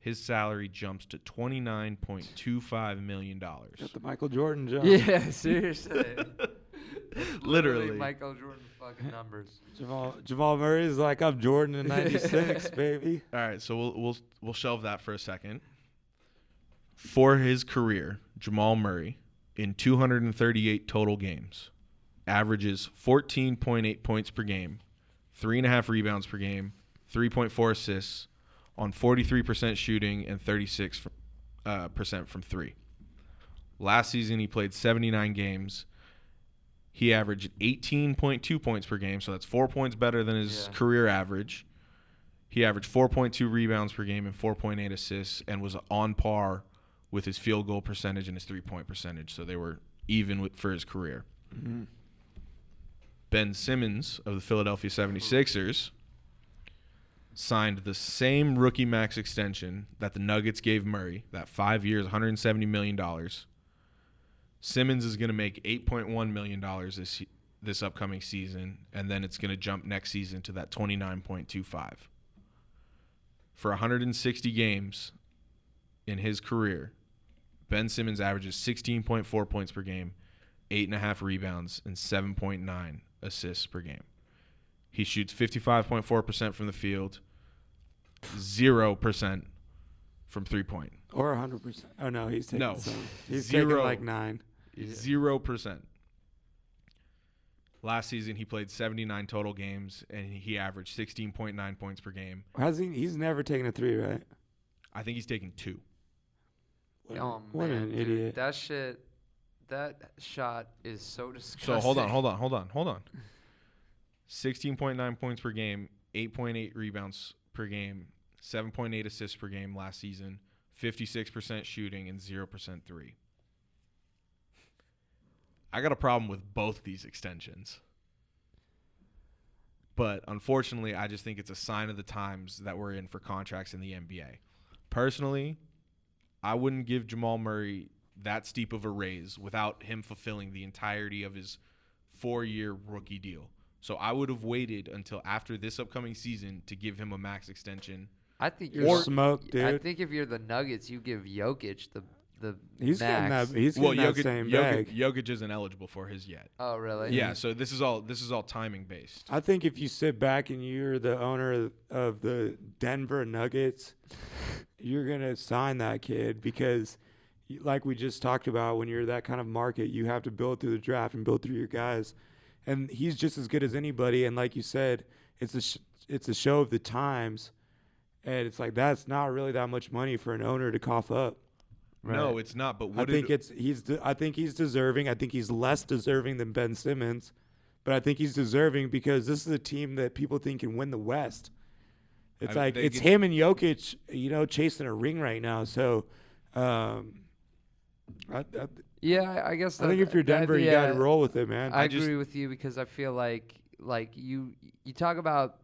his salary jumps to 29.25 million dollars. Got the Michael Jordan jump. Yeah, seriously. Literally. Michael Jordan fucking numbers. Jamal Jamal Murray is like I'm Jordan in '96, baby. All right, so we'll we'll we'll shelve that for a second. For his career, Jamal Murray in 238 total games averages 14.8 points per game, three and a half rebounds per game, 3.4 assists on 43% shooting and 36 uh, percent from three. Last season, he played 79 games. He averaged 18.2 points per game, so that's four points better than his Yeah. career average. He averaged 4.2 rebounds per game and 4.8 assists, and was on par with his field goal percentage and his three point percentage. So they were even with, for his career. Mhm. Ben Simmons of the Philadelphia 76ers signed the same rookie max extension that the Nuggets gave Murray, that five years, $170 million. Simmons is going to make $8.1 million this, this upcoming season, and then it's going to jump next season to that 29.25. For 160 games in his career, Ben Simmons averages 16.4 points per game, 8.5 rebounds, and 7.9 assists per game. He shoots 55.4% from the field, 0% from three point. Or 100. percent Oh no, he's taking No. some. He's Zero. taking like nine. Yeah. Zero percent. Last season, he played 79 total games and he averaged 16.9 points per game. Has he? He's never taken a three, right? I think he's taken two. What, Oh what man, an dude, idiot! That shit, that shot is so disgusting. So hold on, hold on, hold on, hold on. 16.9 points per game, 8.8 rebounds per game, 7.8 assists per game last season, 56% shooting, and 0% three. I got a problem with both these extensions. But unfortunately, I just think it's a sign of the times that we're in for contracts in the NBA. Personally, I wouldn't give Jamal Murray that steep of a raise without him fulfilling the entirety of his four year rookie deal. So I would have waited until after this upcoming season to give him a max extension. I think You're you're. smoked, I think if you're the Nuggets, you give Jokic the the He's getting max. that. He's well, getting that Jokic, same Jokic, bag. Jokic isn't eligible for his yet. oh really? Yeah, so this is all this is all timing based. I think if you sit back and you're the owner of- of the Denver Nuggets, you're gonna sign that kid because, like we just talked about, when you're that kind of market, you have to build through the draft and build through your guys, and he's just as good as anybody. And like you said, it's a sh- it's a show of the times, and it's like that's not really that much money for an owner to cough up. No, it's not. But I think it's he's de- I think he's deserving. I think he's less deserving than Ben Simmons, but I think he's deserving because this is a team that people think can win the West. It's I- like it's get- him and Jokic, you know, chasing a ring right now. So, um, I, I, Yeah, I- I guess. I think if you're that- Denver, you got to roll with it, man. I, I just- agree with you because I feel like like you you talk about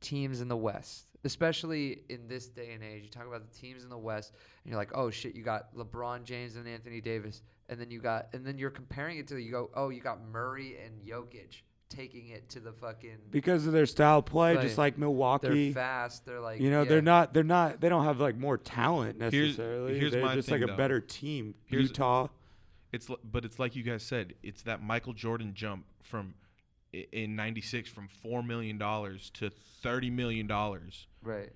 teams in the West, especially in this day and age. You talk about the teams in the West, and you're like, oh shit, you got LeBron James and Anthony Davis, and then you got and then you're comparing it to you go, oh, you got Murray and Jokic taking it to the fucking. because of their style of play, Right. just like Milwaukee. They're fast. They're like You know, yeah. they're not. They're not. They don't have like more talent Here's- necessarily. here's they're my just thing, like a though. better team. Here's- Utah. It's but it's like you guys said. It's that Michael Jordan jump from in '96 from four million dollars to thirty million dollars. right.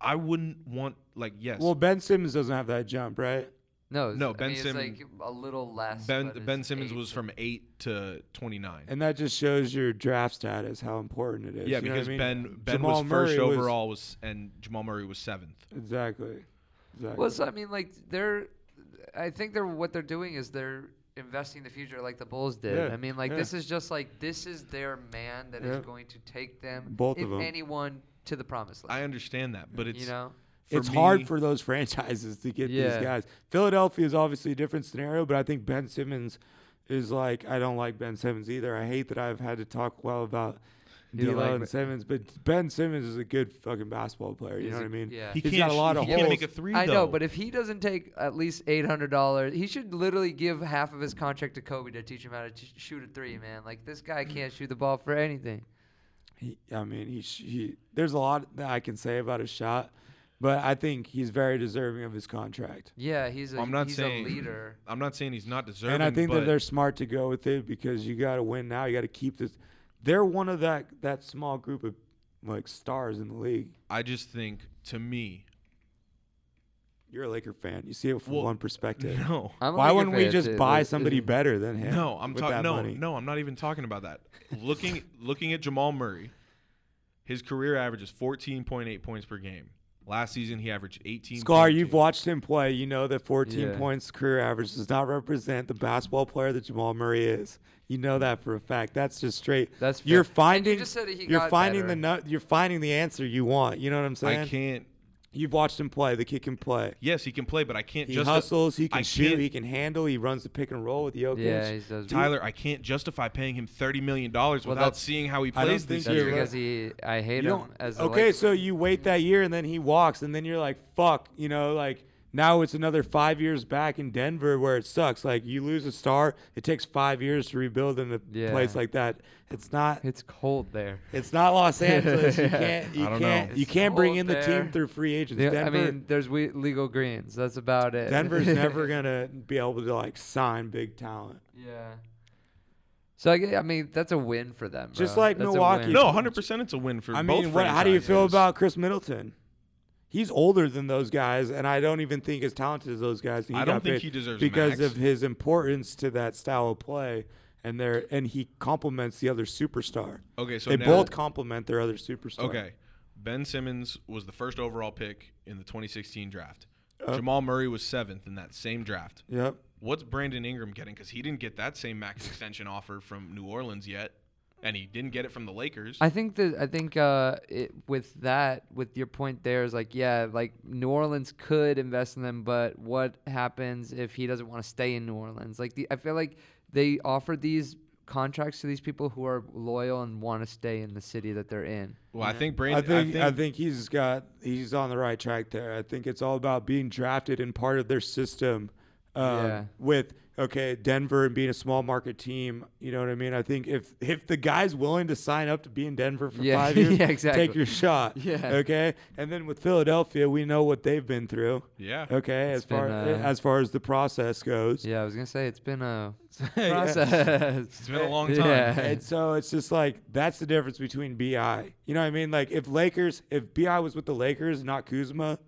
I wouldn't want like yes. Well, Ben Simmons doesn't have that jump, right? No, it's- No, I Ben mean, Simmons- like a little less. Ben Ben Simmons was from eight to twenty nine. And that just shows your draft status, how important it is. Yeah, You know what because I mean? Ben Ben Jamal was first Murray was- overall was and Jamal Murray was seventh. Exactly. Exactly. Well, so, I mean, like they're, I think they're what they're doing is they're investing in the future like the Bulls did. Yeah, I mean, like yeah. this is just like this is their man that is Yeah. going to take them, Both if them anyone, to the promised land. I understand that, but it's you know, for it's me- hard for those franchises to get Yeah. these guys. Philadelphia is obviously a different scenario, but I think Ben Simmons is like I don't like Ben Simmons either. I hate that I've had to talk well about You don't D'Lo like and Simmons, but Ben Simmons is a good fucking basketball player. You He's know what I mean? Yeah. He He's can't got a lot sh- of he can't holes. make a three. I know, though. but if he doesn't take at least eight hundred dollars, he should literally give half of his contract to Kobe to teach him how to t- shoot a three. Man, like this guy can't shoot the ball for anything. He, I mean, he, sh- he. There's a lot that I can say about his shot, but I think he's very deserving of his contract. Yeah, he's a Well, I'm not he's saying- a leader. I'm not saying he's not deserving. and I think but that they're smart to go with it because you got to win now. You got to keep this. They're one of that that small group of like stars in the league. I just think to me, You're a Laker fan. You see it from Well, one perspective. no, I'm a Why Laker wouldn't we fan, just too, buy but- somebody better than him? no, I'm with talking. that No, money? no, I'm not even talking about that. looking, looking at Jamal Murray, his career average is 14.8 points per game. Last season, he averaged 18. Scar, you've watched him play. You know that 14 Yeah. points career average does not represent the basketball player that Jamal Murray is. You know that for a fact. That's just straight. That's you're finding. You just said he you're got finding better. the nut. You're finding the answer you want. You know what I'm saying? I can't. You've watched him play. The kid can play. Yes, he can play, but I can't He just hustles. He I can shoot. can't- He can handle. He runs the pick and roll with Jokic. Yeah, he does. Tyler, I can't justify paying him thirty million dollars Well, without seeing how he I don't plays think this year. right. because he. I hate You him as okay, so you wait that year and then he walks, and then you're like, fuck, you know, like now it's another five years back in Denver where it sucks. Like you lose a star, it takes five years to rebuild in a Yeah. place like that. It's not. It's cold there. It's not Los Angeles. You can't. You I don't know. can't. You It's can't bring cold in the team through free agents. Yeah, Denver, I mean, there's we- legal greens. That's about it. Denver's never gonna be able to like sign big talent. Yeah. So I, I mean, that's a win for them. Just like That's Milwaukee. No, hundred percent, it's a win for I both. mean, what, how do you feel about Khris Middleton? He's older than those guys, and I don't even think as talented as those guys. I don't think he deserves because max. of his importance to that style of play, and their and he complements the other superstar. Okay, so they now, both complement their other superstar. Okay, Ben Simmons was the first overall pick in the 2016 draft. Jamal Murray was seventh in that same draft. Yep. What's Brandon Ingram getting? Because he didn't get that same max extension offer from New Orleans yet, and he didn't get it from the Lakers. I think that I think uh, it, with that, with your point there is like, yeah, like New Orleans could invest in them, but what happens if he doesn't want to stay in New Orleans? Like, the, I feel like they offer these contracts to these people who are loyal and want to stay in the city that they're in. well, I think Brandon. I Brandon. think, I think he's got he's on the right track there. I think it's all about being drafted and part of their system. Um, Yeah. With okay, Denver and being a small market team, you know what I mean. I think if if the guy's willing to sign up to be in Denver for Yeah, five years, yeah, exactly. take your shot. Yeah. Okay. And then with Philadelphia, we know what they've been through. yeah. Okay. It's as far been, uh, as far as the process goes. Yeah, I was gonna say it's been a process. It's been a long time. Yeah. And so it's just like that's the difference between Bi. You know what I mean? Like if Lakers, if Bi was with the Lakers, not Kuzma,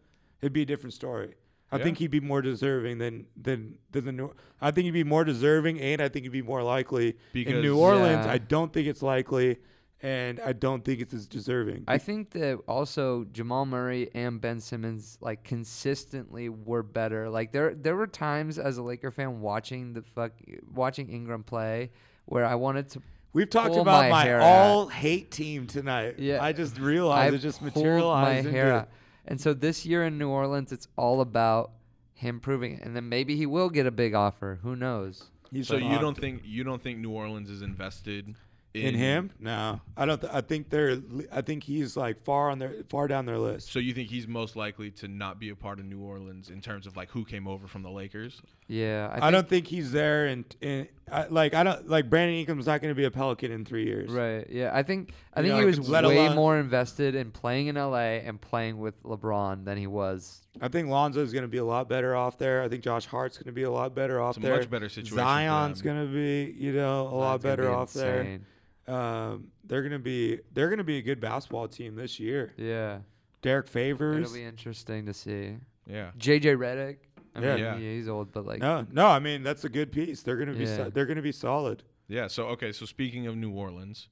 it'd be a different story. I Yeah. think he'd be more deserving than than than the New. I think he'd be more deserving, and I think he'd be more likely Because- in New Orleans. Yeah. I don't think it's likely, and I don't think it's as deserving. I think that also Jamal Murray and Ben Simmons like consistently were better. Like there there were times as a Laker fan watching the fuck watching Ingram play where I wanted to We've talked pull about my my, all hate team tonight. Yeah. I just realized I it just materialized my hair out. And so this year in New Orleans it's all about him proving it. And then maybe he will get a big offer. Who knows? He's So you don't think you don't think New Orleans is invested in, in him? No, I don't. Th- I think they're. I think he's like far on their far down their list. So you think he's most likely to not be a part of New Orleans in terms of like who came over from the Lakers? Yeah. I, I, don't think he's there, and and I, like I don't like Brandon Ingram's not going to be a Pelican in three years. Right. Yeah. I think I think know, he was way alone- more invested in playing in LA and playing with LeBron than he was I think Lonzo is going to be a lot better off there. I think Josh Hart's going to be a lot better off It's a there. much better situation. for Zion's going to be, you know, a lot better be off insane. there. Um, they're going to be they're going to be a good basketball team this year. Yeah. Derrick Favors. It'll be interesting to see. Yeah. JJ Redick. I Yeah. mean, Yeah. yeah, he's old, but like, no, no, I mean that's a good piece. They're going to be Yeah. so, they're going to be solid. Yeah. So okay. So speaking of New Orleans,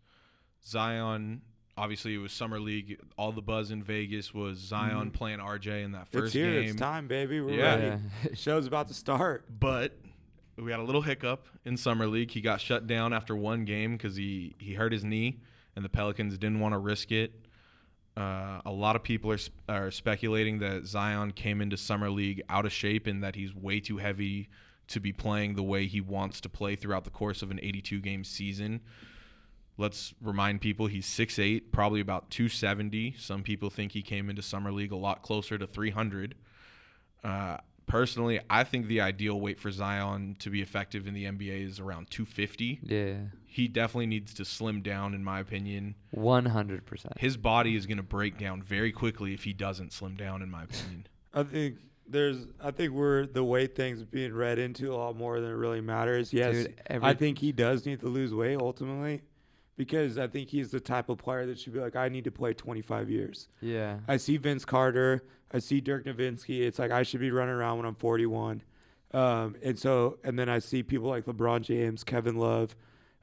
Zion. Obviously, it was summer league. All the buzz in Vegas was Zion Mhm. playing RJ in that It's first here. game. It's time, baby. We're Yeah. ready. Show's about to start. But we had a little hiccup in summer league. He got shut down after one game because he he hurt his knee, and the Pelicans didn't want to risk it. Uh, a lot of people are sp- are speculating that Zion came into summer league out of shape and that he's way too heavy to be playing the way he wants to play throughout the course of an 82 game season. Let's remind people he's 6'8, probably about 270. Some people think he came into Summer League a lot closer to 300. Uh, personally, I think the ideal weight for Zion to be effective in the NBA is around 250. Yeah. He definitely needs to slim down, in my opinion. One hundred percent. His body is going to break down very quickly if he doesn't slim down, in my opinion. I think there's I think we're the weight thing's being read into a lot more than it really matters. Yes, Dude, every- I think he does need to lose weight ultimately because I think he's the type of player that should be like I need to play 25 years. Yeah. I see Vince Carter, I see Dirk Nowitzki. It's like I should be running around when I'm 41. Um, and so and then I see people like LeBron James, Kevin Love,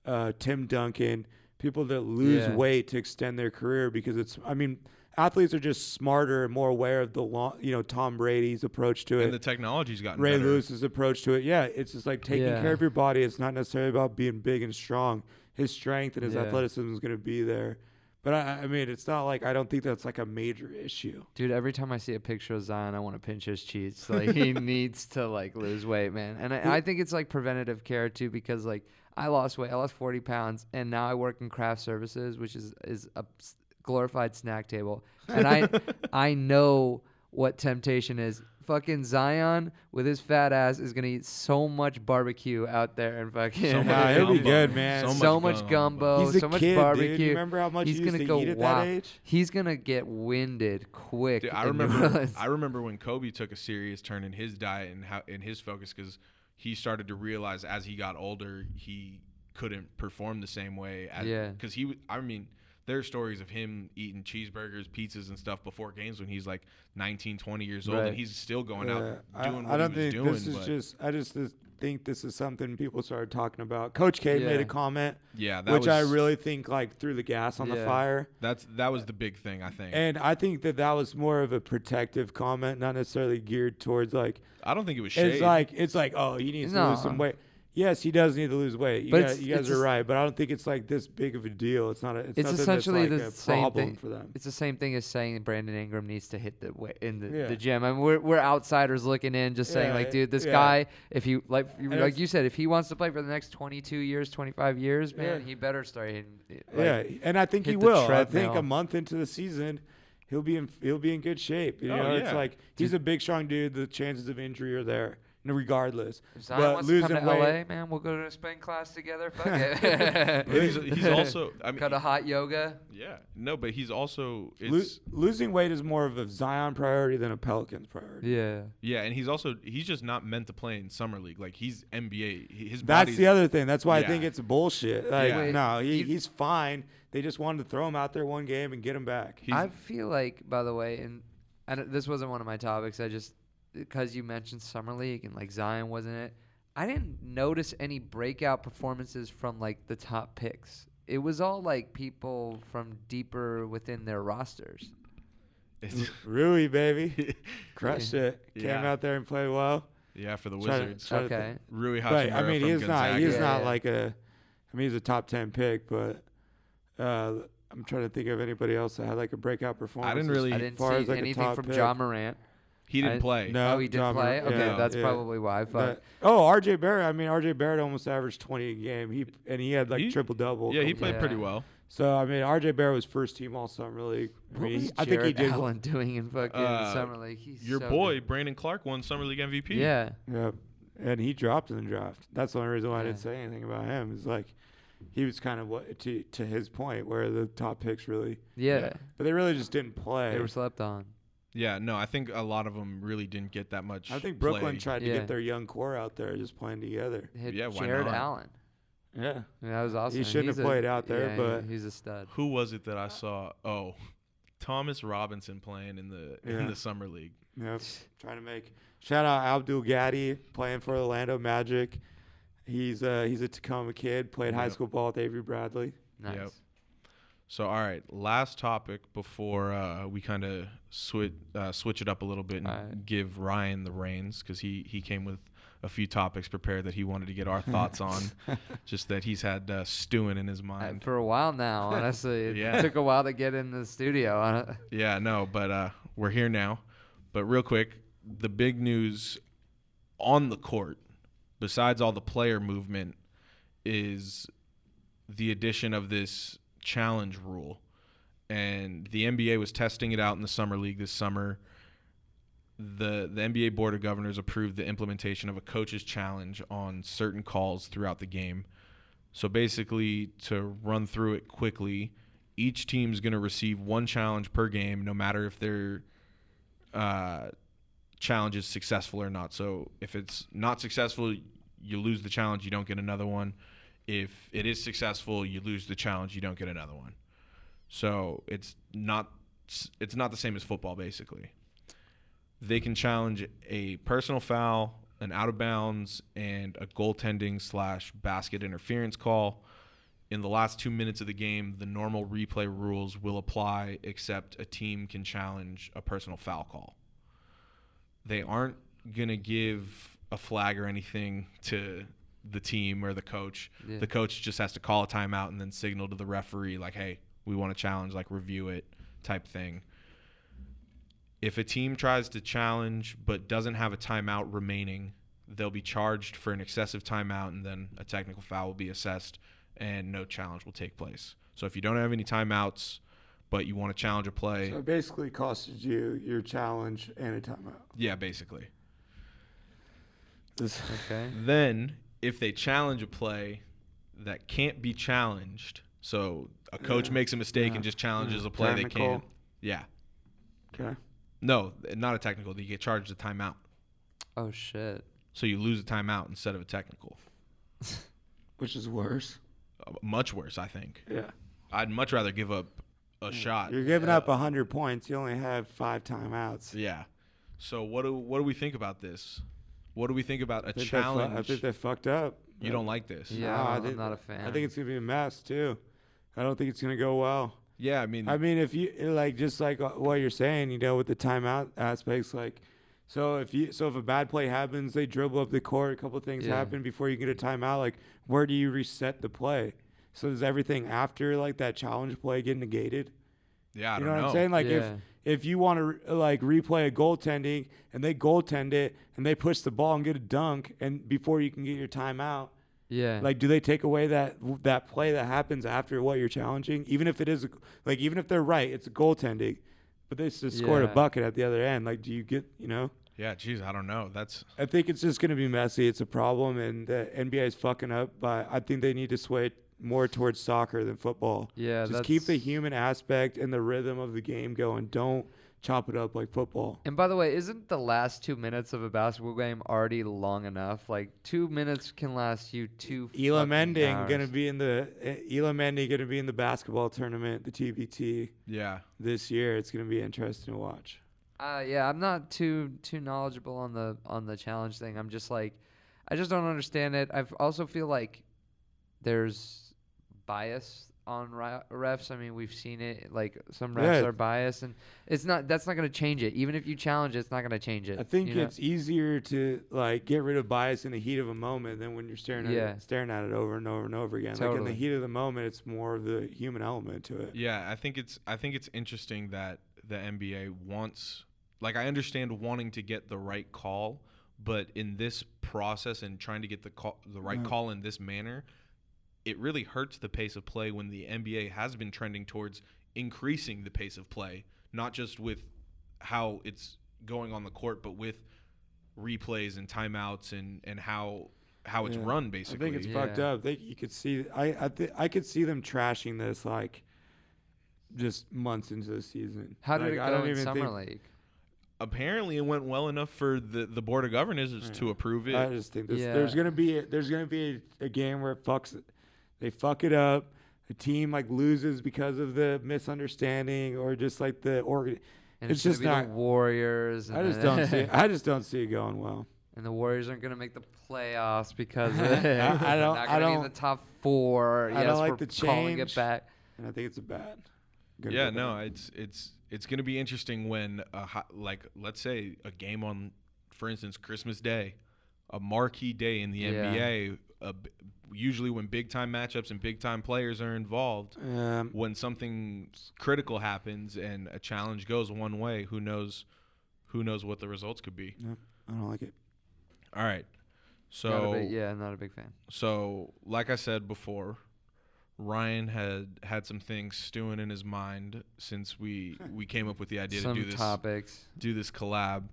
uh, Tim Duncan, people that lose Yeah. weight to extend their career because it's I mean athletes are just smarter and more aware of the long, you know Tom Brady's approach to it. And it. the technology's gotten Ray better. Lewis's approach to it. Yeah, it's just like taking Yeah. care of your body. It's not necessarily about being big and strong. His strength and his Yeah. athleticism is going to be there. But I, I mean, it's not like I don't think that's like a major issue. Dude, every time I see a picture of Zion, I want to pinch his cheeks. Like he needs to like lose weight, man. And I, I think it's like preventative care too, because like I lost weight, I lost forty pounds, and now I work in craft services, which is is a glorified snack table, and I I know what temptation is. Fucking Zion with his fat ass is gonna eat so much barbecue out there and fucking So Nah, much he'll be gumbo. good, man. so, much gumbo, He's a so much kid, barbecue. dude. Remember how much He's he used gonna to go eat at wild. that age? He's gonna get winded quick. Dude, I remember. I remember when Kobe took a serious turn in his diet and how in his focus because he started to realize as he got older he couldn't perform the same way. As, Yeah. Because he, I mean, there are stories of him eating cheeseburgers, pizzas, and stuff before games when he's like 19, 20 years old, Right. and he's still going Yeah, out I- doing I, what don't he was think doing. this is but just. I just think this is something people started talking about. Coach K made a comment, yeah, that which was, I really think like threw the gas on the fire. That's that was the big thing. I think. And I think that that was more of a protective comment, not necessarily geared towards like I don't think it was shade. it's like it's like oh he needs to lose some weight. Yes, he does need to lose weight. You, But guys, you guys are right, but I don't think it's like this big of a deal. It's not. A, it's It's essentially that's the a same problem thing. for them. It's the same thing as saying Brandon Ingram needs to hit the wa- in the, Yeah. the gym. I mean, we're we're outsiders looking in, just saying like, dude, this yeah. guy, if he like And like you said, if he wants to play for the next 22 years, 25 years, man, Yeah. he better start hitting. like- yeah, and I think he will. I think a month into the season, he'll be in he'll be in good shape. You Oh, know, it's like he's a big, strong dude. The chances of injury are there, regardless. If Zion But wants to come to losing weight- LA, man, we'll go to a spin class together. Fuck it. He's, he's also. I mean, cut a hot yoga. yeah, no, but he's also. Lo- losing weight is more of a Zion priority than a Pelicans priority. Yeah. Yeah, and he's also he's just not meant to play in summer league. Like he's NBA. He- His That's the other thing. That's why I think it's bullshit. Like, Yeah. No, he, you- he's fine. They just wanted to throw him out there one game and get him back. He's, I feel like, by the way, and and this wasn't one of my topics. I just because you mentioned summer league and like Zion wasn't it. I didn't notice any breakout performances from like the top picks. It was all like people from deeper within their rosters. it's- Rui, baby, crushed it. Came Yeah. out there and played well. yeah, for the Try Wizards. try to Okay. Rui Hachimura But I mean, from he's not. He's Yeah, not yeah. like a. I mean, he's a top ten pick, but uh, I'm trying to think of anybody else that had like a breakout performance. I didn't as really- I As didn't far see as, like, a anything top from pick. Ja Morant. He didn't I- play. No, oh, he did Ja play. Morant, Okay, yeah, that's yeah. probably why. But oh, R.J. Barrett. I mean, R.J. Barrett almost averaged 20 a game. He and he had like He- triple double. Yeah, he played Yeah. pretty well. So I mean, R.J. Barrett was first team All Summer League. I what mean, was he- I think he Jarrett did. Allen doing in fucking Uh, summer league? He's Your so boy good. Brandon Clarke won summer league MVP. Yeah. Yeah, and he dropped in the draft. That's the only reason why I didn't say anything about him. Is like he was kind of what to to his point where the top picks really, Yeah. but they really just didn't play. They were slept on. Yeah, no, I think a lot of them really didn't get that much. I think Brooklyn play. tried to Yeah. get their young core out there just playing together. Hit Yeah, why Jarrett not? Allen. Yeah, I mean, that was awesome. He shouldn't He's have a- played out there, yeah, but- he's a stud. Who was it that I saw? Oh, Thomas Robinson playing in the Yeah. in the summer league. Yep. Trying to make shout out Abdul Gaddy playing for Orlando Magic. He's uh he's a Tacoma kid. Played high Yep. school ball with Avery Bradley. Nice. So all right, last topic before uh, we kind of switch uh, switch it up a little bit and Alright. give Ryan the reins because he he came with a few topics prepared that he wanted to get our thoughts on. Just that he's had uh, stewing in his Uh, mind. for a while now, honestly. It Yeah. took a while to get in the studio. uh, Yeah, no, but uh, we're here now. But real quick, the big news on the court besides all the player movement, is the addition of this challenge rule. And the NBA was testing it out in the summer league this summer. The the NBA Board of Governors approved the implementation of a coach's challenge on certain calls throughout the game. So basically, to run through it quickly, each team's going to receive one challenge per game, no matter if their uh, challenge is successful or not. So if it's not successful, you lose the challenge, you don't get another one. If it is successful, you lose the challenge, you don't get another one. So it's not it's not the same as football basically. They can challenge a personal foul, an out of bounds, and a goaltending slash basket interference call. In the last two minutes of the game, the normal replay rules will apply, except a team can challenge a personal foul call. They aren't gonna give a flag or anything to the team or the coach. Yeah. The coach just has to call a timeout and then signal to the referee like, "Hey, we want to challenge, like review it," type thing. If a team tries to challenge but doesn't have a timeout remaining, they'll be charged for an excessive timeout and then a technical foul will be assessed and no challenge will take place. So if you don't have any timeouts but you want to challenge a play, So it basically costed you your challenge and a timeout. yeah, basically. This, Okay. Then, if they challenge a play that can't be challenged, so a coach Yeah. makes a mistake Yeah. and just challenges Yeah. a play they can't. Yeah. okay. No, not a technical. You get charged a timeout. Oh shit. So you lose a timeout instead of a technical. Which is worse. Uh, much worse, I think. Yeah. I'd much rather give up a shot. You're giving uh, up 100 points. You only have five timeouts. Yeah. So what do what do we think about this? What do we think about a I think they fu- challenge? I think they fucked up. you don't like this? Yeah, No, I I'm think- not a fan. I think it's gonna be a mess too. I don't think it's gonna go well. Yeah, I mean, I mean, if you like, just like uh, what you're saying, you know, with the timeout aspects, like, so if you, so if a bad play happens, they dribble up the court, a couple things Yeah. happen before you get a timeout. Like, where do you reset the play? So does everything after like that challenge play get negated? yeah, I you don't know, know. what I'm saying? Like, Yeah. If if you want to like replay a goaltending and they goaltend it and they push the ball and get a dunk, and before you can get your timeout, yeah. like, do they take away that that play that happens after what you're challenging? Even if it is a, like, even if they're right, it's a goaltending, but they just scored a bucket at the other end. Like, do you get, you know? Yeah, geez, I don't know. That's I think it's just gonna be messy. It's a problem, and the NBA is fucking up. But I think they need to sway more towards soccer than football. yeah. just that's, keep the human aspect and the rhythm of the game going. Don't chop it up like football. And by the way, isn't the last two minutes of a basketball game already long enough? Like two minutes can last you two. Elam fucking Ending hours. gonna be in the uh, Elam Ending gonna be in the basketball tournament, the TBT yeah. this year. It's gonna be interesting to watch. Uh, yeah, I'm not too too knowledgeable on the on the challenge thing. I'm just like, I just don't understand it. I also feel like there's bias on refs. I mean, we've seen it. Like some refs Yeah. are biased, and it's not. That's not going to change it. Even if you challenge it, it's not going to change it. I think you know? it's easier to like get rid of bias in the heat of a moment than when you're staring at Yeah. it, staring at it over and over and over again. Like in the heat of the moment, it's more of the human element to it. Yeah, I think it's I think it's interesting that the NBA wants like I understand wanting to get the right call, but in this process and trying to get the call the right Yeah. call in this manner, it really hurts the pace of play when the NBA has been trending towards increasing the pace of play, not just with how it's going on the court, but with replays and timeouts and and how how it's Yeah. run basically. I think it's Yeah. fucked up. They, you could see. I I, th- I could see them trashing this like just months into the season. How did Like, it I go don't in even summer think, league? Apparently, it went well enough for the the board of governors to approve it. I just think this, Yeah. there's gonna be a, there's gonna be a, a game where it fucks, they fuck it up. The team like loses because of the misunderstanding or just like the organ. And It's just be not- the Warriors. And I just don't see. I just don't see it going well. and the Warriors aren't going to make the playoffs because I- I they're don't- not I going to be in the top four. I yes, don't like we're the calling it change. back. And I think it's a bad. gonna yeah, go no, bad. it's it's it's going to be interesting when a hi- like let's say a game on, for instance, Christmas Day, a marquee day in the Yeah. NBA. A b usually, when big time matchups and big time players are involved, Um, when something critical happens and a challenge goes one way, who knows, who knows what the results could be. Yeah, I don't like it. All right. So not a big, yeah, not a big fan. So, like I said before, Ryan had had some things stewing in his mind since we we came up with the idea Some to do this topics. do this collab.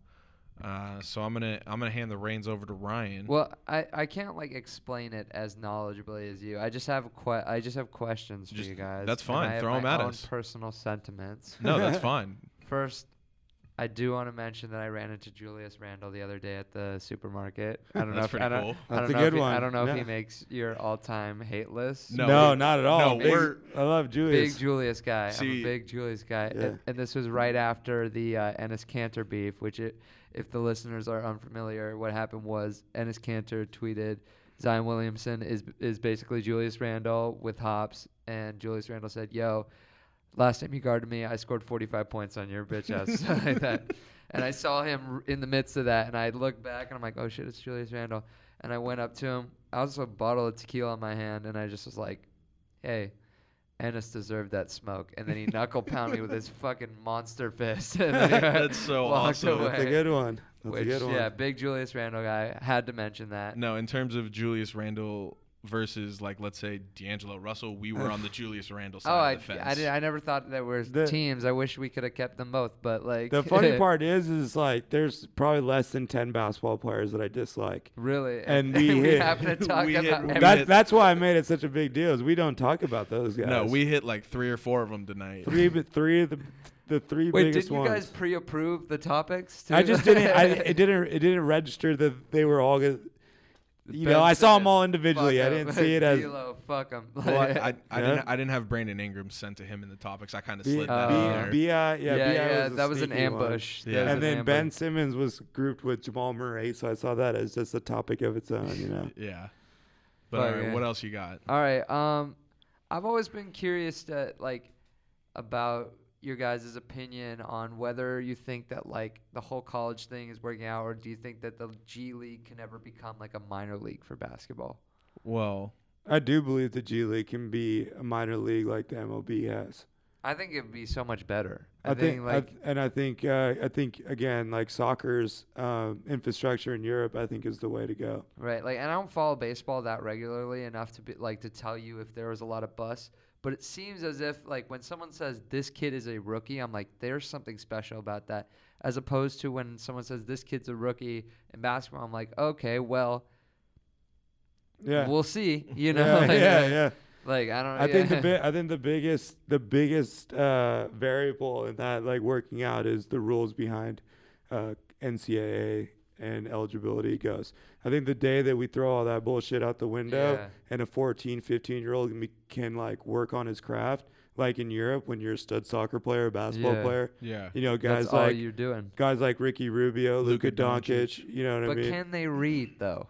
Uh, so I'm gonna I'm gonna hand the reins over to Ryan. Well, I, I can't like explain it as knowledgeably as you. I just have que- I just have questions Just- for you guys. that's and fine. I have Throw 'em my at own us. Personal sentiments. no, that's fine. First, I do want to mention that I ran into Julius Randle the other day at the supermarket. I don't know That's if pretty I don't, cool. I don't a know if good he- one. I don't know if he makes your all-time hate list. No, No, we- not at all. no, Big- we're- I love Julius. Big Julius guy. I'm a big Julius guy. Yeah. And, and this was right after the uh, Enes Kanter beef, which, it, if the listeners are unfamiliar, what happened was Enes Kanter tweeted Zion Williamson is is basically Julius Randle with hops, and Julius Randle said, "Yo, last time you guarded me, I scored 45 points on your bitch ass." Like that. And I saw him in the midst of that, and I looked back and I'm like, "Oh shit, it's Julius Randle." And I went up to him. I was with a bottle of tequila in my hand, and I just was like, "Hey." Enes deserved that smoke, and then he knuckle pounded me with his fucking monster fist. and then That's so walked awesome. That's a good one. That's Which, a good one. yeah, big Julius Randle guy. Had to mention that. No, in terms of Julius Randle versus like let's say D'Angelo Russell, we were on the Julius Randle oh, side Oh, I, of the fence. I, did, I never thought there were The- teams. I wish we could have kept them both, but like The funny part is, is like there's probably less than ten basketball players that I dislike. really, And we hit- happen to talk we hit- about we That, that's why I made it such a big deal. Is we don't talk about those guys. no, we hit like three or four of them tonight. three, but three of the the three Wait, biggest did you ones. guys pre-approve the topics? Too? I just didn't. I, it didn't. It didn't register that they were all good. You Ben know, I saw them all individually. I didn't see it as D'Lo, fuck 'em. Well, I, I, I Yeah. didn't I didn't have Brandon Ingram sent to him in the topics. I kind of B, slid B, that in Uh, there. BI, yeah, yeah, BI yeah, was that was an ambush. Yeah. was And an then Ben. Simmons was grouped with Jamal Murray, so I saw that as just a topic of its own. You know, yeah. But Fuck all right, yeah. what else you got? All right. Um, I've always been curious to like about your guys' opinion on whether you think that like the whole college thing is working out, or do you think that the G League can ever become like a minor league for basketball? Well, I do believe the G League can be a minor league like the MLB has. I think it would be so much better. I, I think, think, I like th- and I think, uh, I think again, like soccer's um, infrastructure in Europe, I think is the way to go. right, like, and I don't follow baseball that regularly enough to be like to tell you if there was a lot of bust. But it seems as if like when someone says this kid is a rookie, I'm like, there's something special about that. As opposed to when someone says this kid's a rookie in basketball, I'm like, okay, well, Yeah, we'll see. You know, yeah, like, yeah, like, yeah. like, I don't. I think the yeah. bi- I think the biggest the biggest uh, variable in that like working out is the rules behind uh, NCAA and eligibility goes. I think the day that we throw all that bullshit out the window Yeah. and a 14, 15 year old can, be- can like work on his craft, like in Europe when you're a stud soccer player, basketball Yeah. player, yeah. you know, guys That's all like you're doing. guys like Ricky Rubio, Luka Luka Doncic, Doncic. you know what But I mean? But can they read though?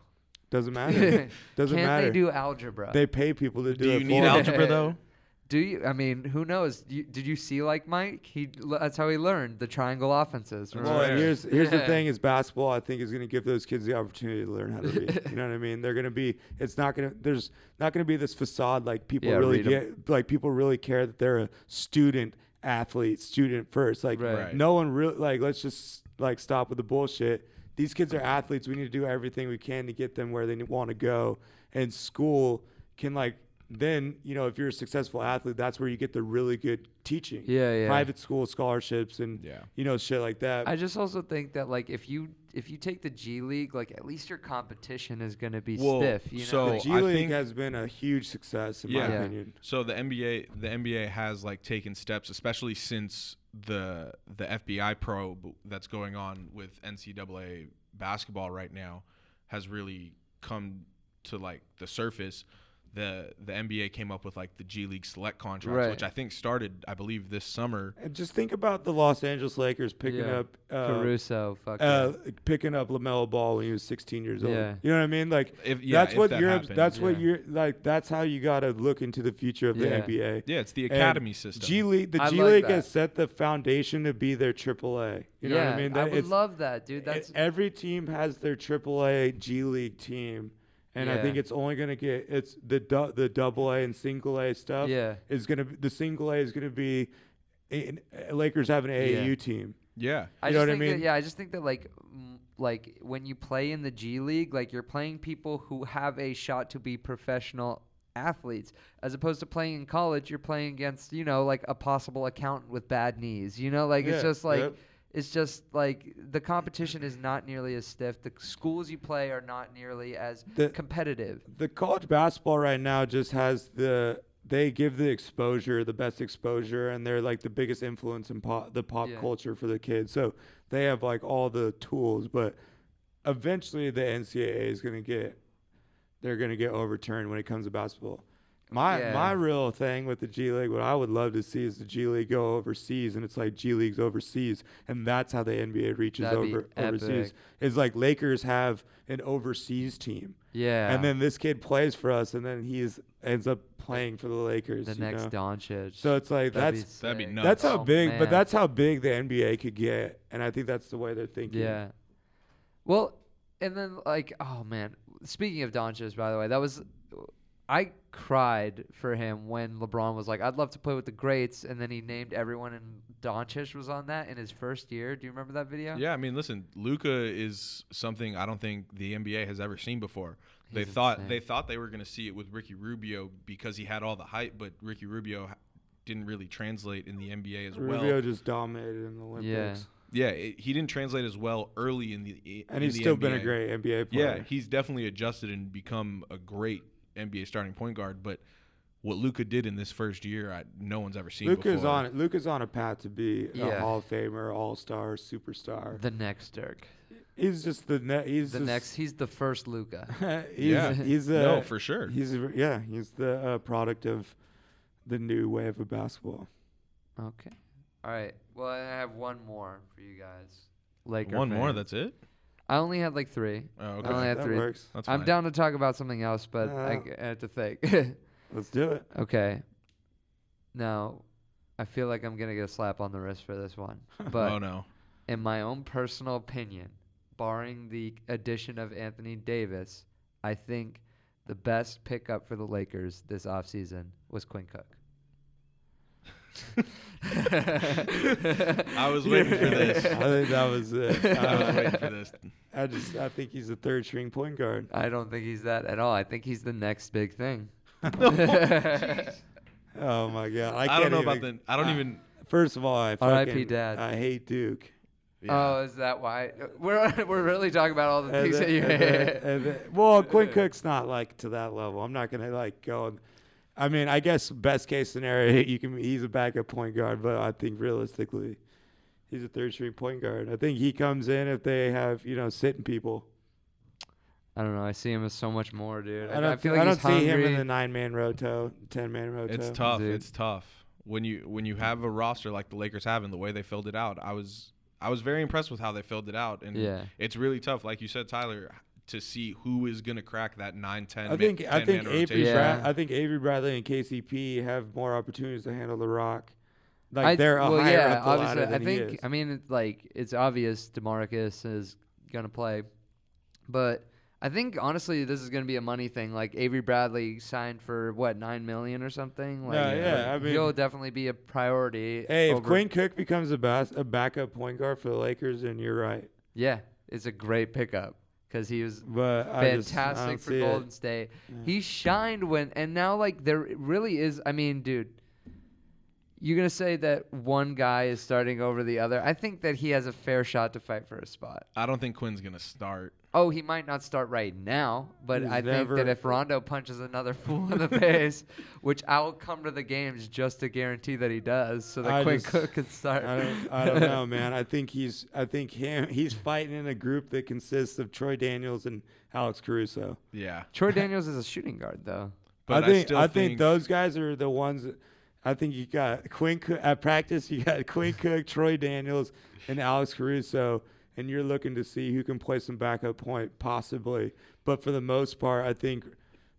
Doesn't matter. Doesn't can matter. they do algebra? They pay people to do, Do it you need for algebra though? Do you? I mean, who knows? You, did you see like Mike? He that's how he learned the triangle offenses. That's remember? Well, and here's here's the thing: is basketball. I think is going to give those kids the opportunity to learn how to read. you know what I mean? They're going to be. It's not going to. There's not going to be this facade like people Yeah, really read 'em. get. Like people really care that they're a student athlete, student first. Like Right. Right. no one really like. Let's just like stop with the bullshit. These kids are athletes. We need to do everything we can to get them where they want to go. And school can like then you know if you're a successful athlete, that's where you get the really good teaching. Yeah, yeah. Private school scholarships and Yeah. you know shit like that. I just also think that like if you if you take the G League, like at least your competition is gonna be Well, stiff. You know. so- the Like, G I League think- has been a huge success in Yeah. my Yeah. opinion. So the NBA the NBA has like taken steps, especially since the the FBI probe that's going on with NCAA basketball right now has really come to like the surface. The the NBA came up with like the G League select contracts, Right. which I think started, I believe, this summer. And just think about the Los Angeles Lakers picking Yeah. up uh, Caruso, fuck uh, picking up Lamelo Ball when he was 16 years old. Yeah. You know what I mean? Like If yeah, that's if what that you're. happens. That's what you're like. That's how you got to look into the future of the NBA. yeah, it's the And academy system. G League, the I G like League that. has set the foundation to be their AAA. You know what I mean? I That would love that, dude. That's every team has their AAA G League team, and I think it's only gonna get it's the du- the double A and single A stuff yeah. is gonna be the single A is gonna be. in- uh, Lakers have an AAU Yeah. team. Yeah. I You just know what I think that- mean? yeah, I just think that like m- like when you play in the G League, like you're playing people who have a shot to be professional athletes as opposed to playing in college you're playing against you know like a possible accountant with bad knees you know like it's just like yep. It's just like the competition is not nearly as stiff the schools you play are not nearly as The- competitive the college basketball right now just has the they give the exposure, the best exposure, and they're like the biggest influence in pop, the pop Yeah. culture for the kids. So they have like all the tools, but eventually the NCAA is gonna get they're gonna get overturned when it comes to basketball. My Yeah. my real thing with the G League, what I would love to see is the G League go overseas, and it's like G Leagues overseas, and that's how the NBA reaches That'd be over overseas. epic. Is like Lakers have an overseas team. yeah And then this kid plays for us, and then he's ends up playing for the Lakers. the you next know? Doncic So it's like That'd that's be That'd be nuts. that's how Oh, big, but that's how big the NBA could get, and I think that's the way they're thinking. Yeah. Well, and then like, oh man. Speaking of Doncic, by the way, that was I cried for him when LeBron was like, "I'd love to play with the greats," and then he named everyone, and Doncic was on that in his first year. Do you remember that video? Yeah, I mean, listen, Luka is something I don't think the NBA has ever seen before. They He's thought insane. they thought they were going to see it with Ricky Rubio because he had all the hype, but Ricky Rubio didn't really translate in the NBA as Rubio well. Rubio just dominated in the Olympics, Yeah, it, he didn't translate as well early in the and in he's the still been a great NBA player. Yeah, he's definitely adjusted and become a great NBA starting point guard. But what Luka did in this first year, I, no one's ever seen Luka's before. on Luka's on a path to be a Hall of Famer, All Star, superstar. The next Dirk. He's just the ne- he's The just, next. He's the first Luka. he's, Yeah. he's a, no, for sure. He's a, yeah, he's the uh, product of the new wave of basketball. Okay. All right. Well, I have one more for you guys. Laker One more. That's it. I only had like three. Oh, I okay. only had that three. works. That's I'm fine. down to talk about something else, but I, g- I have to think. Let's do it. okay. Now, I feel like I'm gonna get a slap on the wrist for this one, oh, but oh no. in my own personal opinion, barring the addition of Anthony Davis, I think the best pickup for the Lakers this offseason was Quinn Cook. I was waiting for this. I think that was it. I was waiting for this. I just I think he's a third string point guard. I don't think he's that at all. I think he's the next big thing. Oh my god! I, I, can't don't know even, about the. I don't I- even. First of all, I R.I.P. fucking Dad. I hate Duke. Yeah. Oh, is that why? We're we're really talking about all the And things then- that you and then- hate. then- well, Quinn Cook's not like to that level. I'm not gonna like go. and- I mean, I guess best case scenario, you can. He's a backup point guard, but I think realistically, he's a third string point guard. I think he comes in if they have you know sitting people. I don't know. I see him as so much more, dude. I don't. feel like I don't he's see him in the nine man roto, ten man roto. It's tough. Dude. It's tough when you when you have a roster like the Lakers have and the way they filled it out. I was I was very impressed with how they filled it out, and Yeah. it's really tough, like you said, Tyler, to see who is going to crack that 9 10 I think I think Avery rotation. Yeah. I think Avery Bradley and KCP have more opportunities to handle the rock. Like I- they're a well, higher yeah, up the obviously. ladder I than he think. is. I mean, it's like it's obvious Demarcus is gonna play, but I think honestly this is gonna be a money thing. Like Avery Bradley signed for what nine million or something. Like, Yeah, yeah, like, I mean- he'll definitely be a priority. Hey, if over- Quinn Cook becomes a, bas- a backup point guard for the Lakers, then you're right. yeah, it's a great pickup because he was But I just- fantastic for see it. Golden State. Yeah. He shined when, and now like there really is. I mean, dude, you're gonna say that one guy is starting over the other. I think that he has a fair shot to fight for a spot. I don't think Quinn's going to start. Oh, he might not start right now, but He's I think that if Rondo punches another fool in the face, which I will come to the games just to guarantee that he does, so that I Quinn just- Cook can start. I don't, I don't know, man. I think he's, I think him, he's fighting in a group that consists of Troy Daniels and Alex Caruso. Yeah. Troy Daniels is a shooting guard, though. But I think, still I think, those guys are the ones. That, I think you got Quinn Cook, at practice. You got Quinn Cook, Troy Daniels, and Alex Caruso, and you're looking to see who can play some backup point, possibly. But for the most part, I think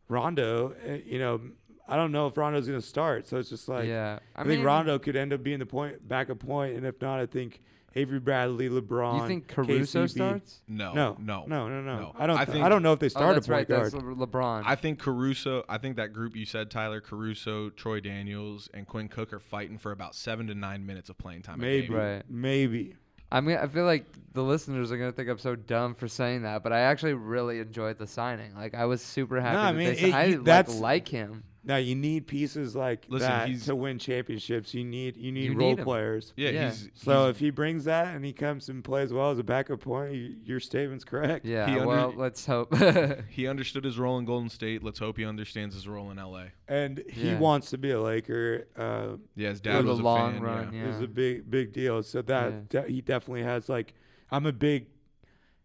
Rondo. eh, You know, I don't know if Rondo's going to start, so it's just like yeah, I, think Rondo could end up being the point backup point, and if not, I think Avery Bradley, LeBron. You think Caruso KCP. starts? no, No, no, no, no, no. no. I don't. I th- think- I don't know if they Oh, start that's a point right. guard. That's LeBron. I think Caruso. I think that group you said, Tyler Caruso, Troy Daniels, and Quinn Cook are fighting for about seven to nine minutes of playing time. a Maybe, game. Right. maybe. I mean, I feel like the listeners are gonna think I'm so dumb for saying that, but I actually really enjoyed the signing. Like, I was super happy. I that mean, they it- I you- like, like him. Now you need pieces like Listen, that he's- to win championships. You need you need You role need 'em. players. Yeah, Yeah. he's So he's- if he brings that and he comes and plays well as a backup point, y your statement's correct. Yeah. He under- well, let's hope. he understood his role in Golden State. Let's hope he understands his role in LA. And he Yeah. wants to be a Laker. Uh, Yeah, his dad the was a long fan. run, yeah. yeah. is a big big deal. So that de- he definitely has like I'm a big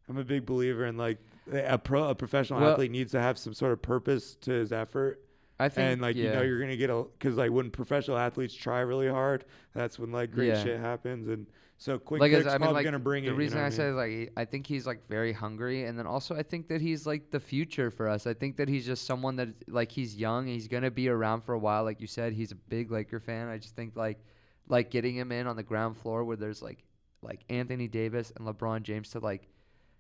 I'm a big believer in like a pro a professional Well- athlete needs to have some sort of purpose to his effort. I think, and like yeah. you know you're gonna get a because like when professional athletes try really hard, that's when like great Yeah. shit happens. And so Quick like as- I mean, probably like gonna bring the it. you reason know I say mean? like I think he's like very hungry, and then also I think that he's like the future for us. I think that he's just someone that like he's young, he's gonna be around for a while. Like you said, he's a big Laker fan. I just think like like getting him in on the ground floor where there's like like Anthony Davis and LeBron James to like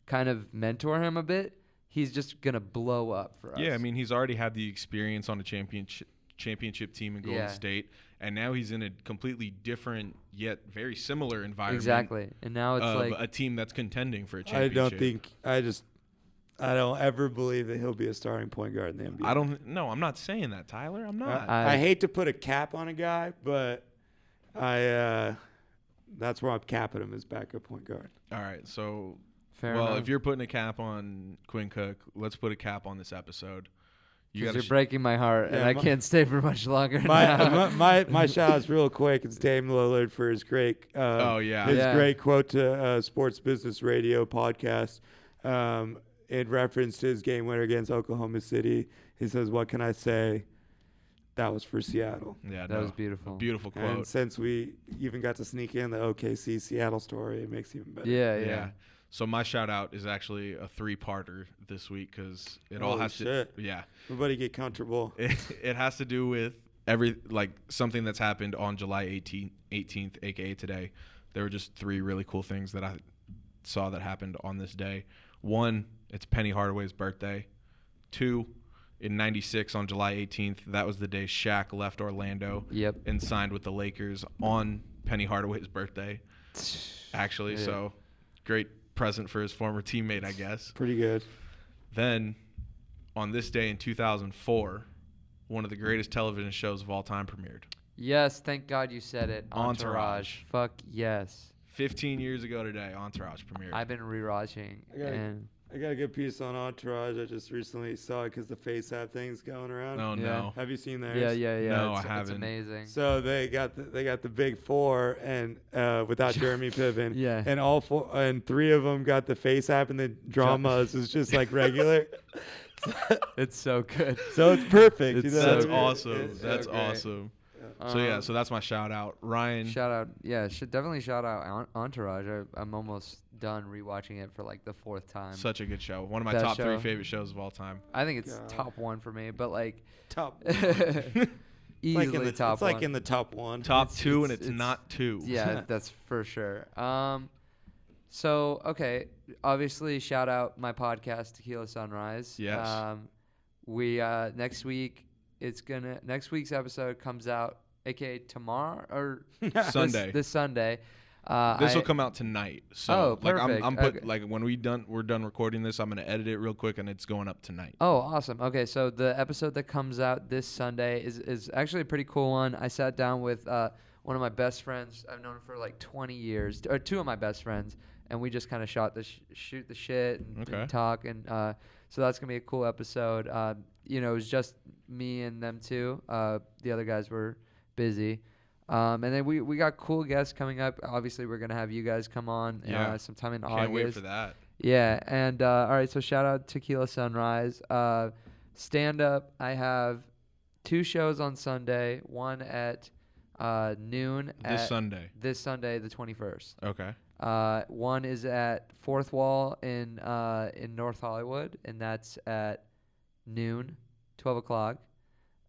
kind of mentor him a bit. He's just gonna blow up for us. Yeah, I mean, he's already had the experience on a championship championship team in Golden Yeah. State, and now he's in a completely different yet very similar environment. exactly. And now it's of like a team that's contending for a championship. I don't think I just I don't ever believe that he'll be a starting point guard in the NBA. I don't. No, I'm not saying that, Tyler. I'm not. I, I- I hate to put a cap on a guy, but I uh, that's where I'm capping him as backup point guard. All right. So, fair well, enough. if you're putting a cap on Quinn Cook, let's put a cap on this episode. You 'Cause you're breaking my heart, and Yeah, I my- can't stay for much longer. My now. my, my my shout outs real quick. It's Dame Lillard for his great uh, Oh yeah. his Yeah. great quote to uh, Sports Business Radio podcast. Um, it referenced his game winner against Oklahoma City. He says, "What can I say? That was for Seattle." Yeah. that no, was beautiful. Beautiful quote. And since we even got to sneak in the OKC Seattle story, it makes it even better. Yeah, yeah. yeah. So my shout out is actually a three-parter this week because it all has shit. to. Yeah. Everybody get comfortable. It, it has to do with every like something that's happened on July 18th, 18th, aka today. There were just three really cool things that I saw that happened on this day. One, it's Penny Hardaway's birthday. Two, in '96 on July 18th, that was the day Shaq left Orlando Yep. and signed with the Lakers on Penny Hardaway's birthday. Actually, Yeah. so great present for his former teammate, I guess. Pretty good. Then, on this day in 2004, one of the greatest television shows of all time premiered. Yes, thank God you said it. Entourage. Entourage. Fuck yes. 15 years ago today, Entourage premiered. I've been rewatching, I gotta- and I got a good piece on Entourage. I just recently saw it because the Face App thing's going around. oh Yeah. no. Have you seen theirs? yeah, yeah, yeah. No, it's, I haven't. amazing. So they got the, they got the big four and uh, without Jeremy Piven. Yeah. And all four and three of them got the Face App and the dramas is just like regular. it's so good. so it's perfect. It's you know so That's mean? awesome. It's so That's great. awesome. So yeah, Um, so that's my shout out. Ryan. Shout out, yeah, should definitely shout out Entourage. I, I'm almost done rewatching it for like the fourth time. such a good show. One of my Best top three favorite shows of all time. I think it's God. top one for me, but like Top. easily like in the top It's like one. in the top one. Top It's- two, and it's- it's, it's- not two. yeah, that's for sure. Um, so okay, obviously, shout out my podcast, Tequila Sunrise. Yes. Um, we uh, next week it's gonna next week's episode comes out, aka tomorrow or this- Sunday. This, Sunday. Uh, This will come out tonight. So Oh, like I'm. I'm put Okay. like when we done we're done recording this, I'm gonna edit it real quick and it's going up tonight. Oh, awesome. Okay, so the episode that comes out this Sunday is, is actually a pretty cool one. I sat down with uh, one of my best friends. I've known for like 20 years, or two of my best friends, and we just kind of shot the sh- shoot the shit and, and talk. And uh, so that's gonna be a cool episode. Uh, you know, it was just me and them two. Uh, the other guys were busy. Um, and then we, we got cool guests coming up. Obviously, we're gonna have you guys come on Yeah. uh, sometime in Can't August. wait for that. Yeah, and uh, all right, so shout out Tequila Sunrise. Uh, stand up, I have two shows on Sunday. One at uh, noon This at Sunday. this Sunday, the twenty first. Okay. Uh, one is at Fourth Wall in uh, in North Hollywood, and that's at noon, twelve o'clock.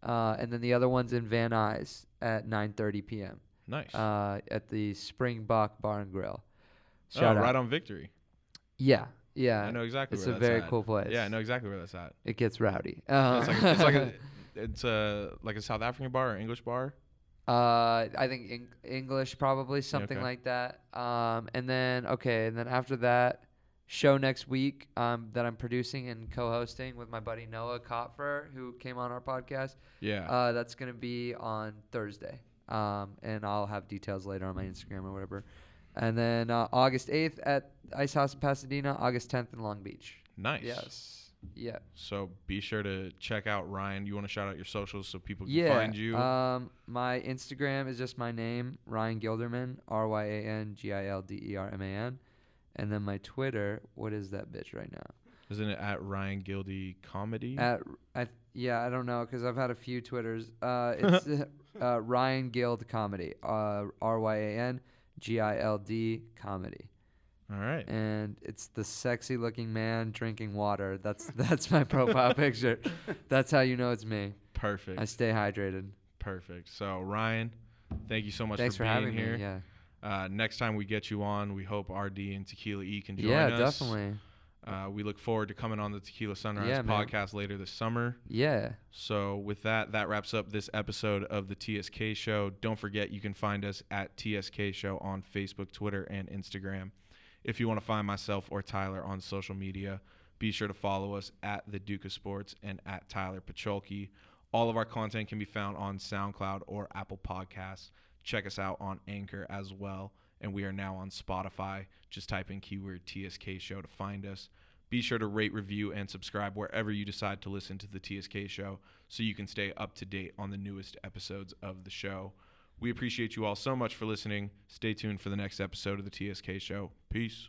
Uh, and then the other one's in Van Nuys at nine thirty p.m. Nice. Uh, at the Springbok Bar and Grill. oh, out. right on Victory. Yeah, yeah. I know exactly It's a very at. cool place. Yeah, I know exactly where that's at. It gets rowdy. Uh, It's like it's like a it's a like a South African bar or English bar. Uh, I think Eng- English probably something okay. like that. Um, and then okay, and then after that, show next week um, that I'm producing and co-hosting with my buddy Noah Kotfer, who came on our podcast. Yeah. Uh, that's gonna be on Thursday. Um, and I'll have details later on my Instagram or whatever. And then uh, August 8th at Ice House in Pasadena, August 10th in Long Beach. nice. Yes. Yeah. So be sure to check out Ryan. You want to shout out your socials so people can Yeah. find you? Um, my Instagram is just my name, Ryan Gilderman, R Y A N G I L D E R M A N. And then my Twitter, what is that bitch right now? Isn't it at Ryan Gildy Comedy? At I yeah, I don't know because I've had a few Twitters. Uh, it's uh, Ryan Gild Comedy, uh, R Y A N G I L D Comedy, All right. and it's the sexy looking man drinking water. That's that's my profile picture. That's how you know it's me. Perfect. I stay hydrated. Perfect. So Ryan, thank you so much Thanks for, for, being having here. me. Yeah. Uh, next time we get you on, we hope RD and Tequila E can join Yeah, us. definitely. Uh, we look forward to coming on the Tequila Sunrise Yeah, podcast later this summer. Yeah. So, with that, that wraps up this episode of the TSK Show. Don't forget, you can find us at TSK Show on Facebook, Twitter, and Instagram. If you want to find myself or Tyler on social media, be sure to follow us at the Duke of Sports and at Tyler Pacholke. All of our content can be found on SoundCloud or Apple Podcasts. Check us out on Anchor as well. And we are now on Spotify. Just type in keyword TSK Show to find us. Be sure to rate, review, and subscribe wherever you decide to listen to the TSK Show so you can stay up to date on the newest episodes of the show. We appreciate you all so much for listening. Stay tuned for the next episode of the TSK Show. Peace.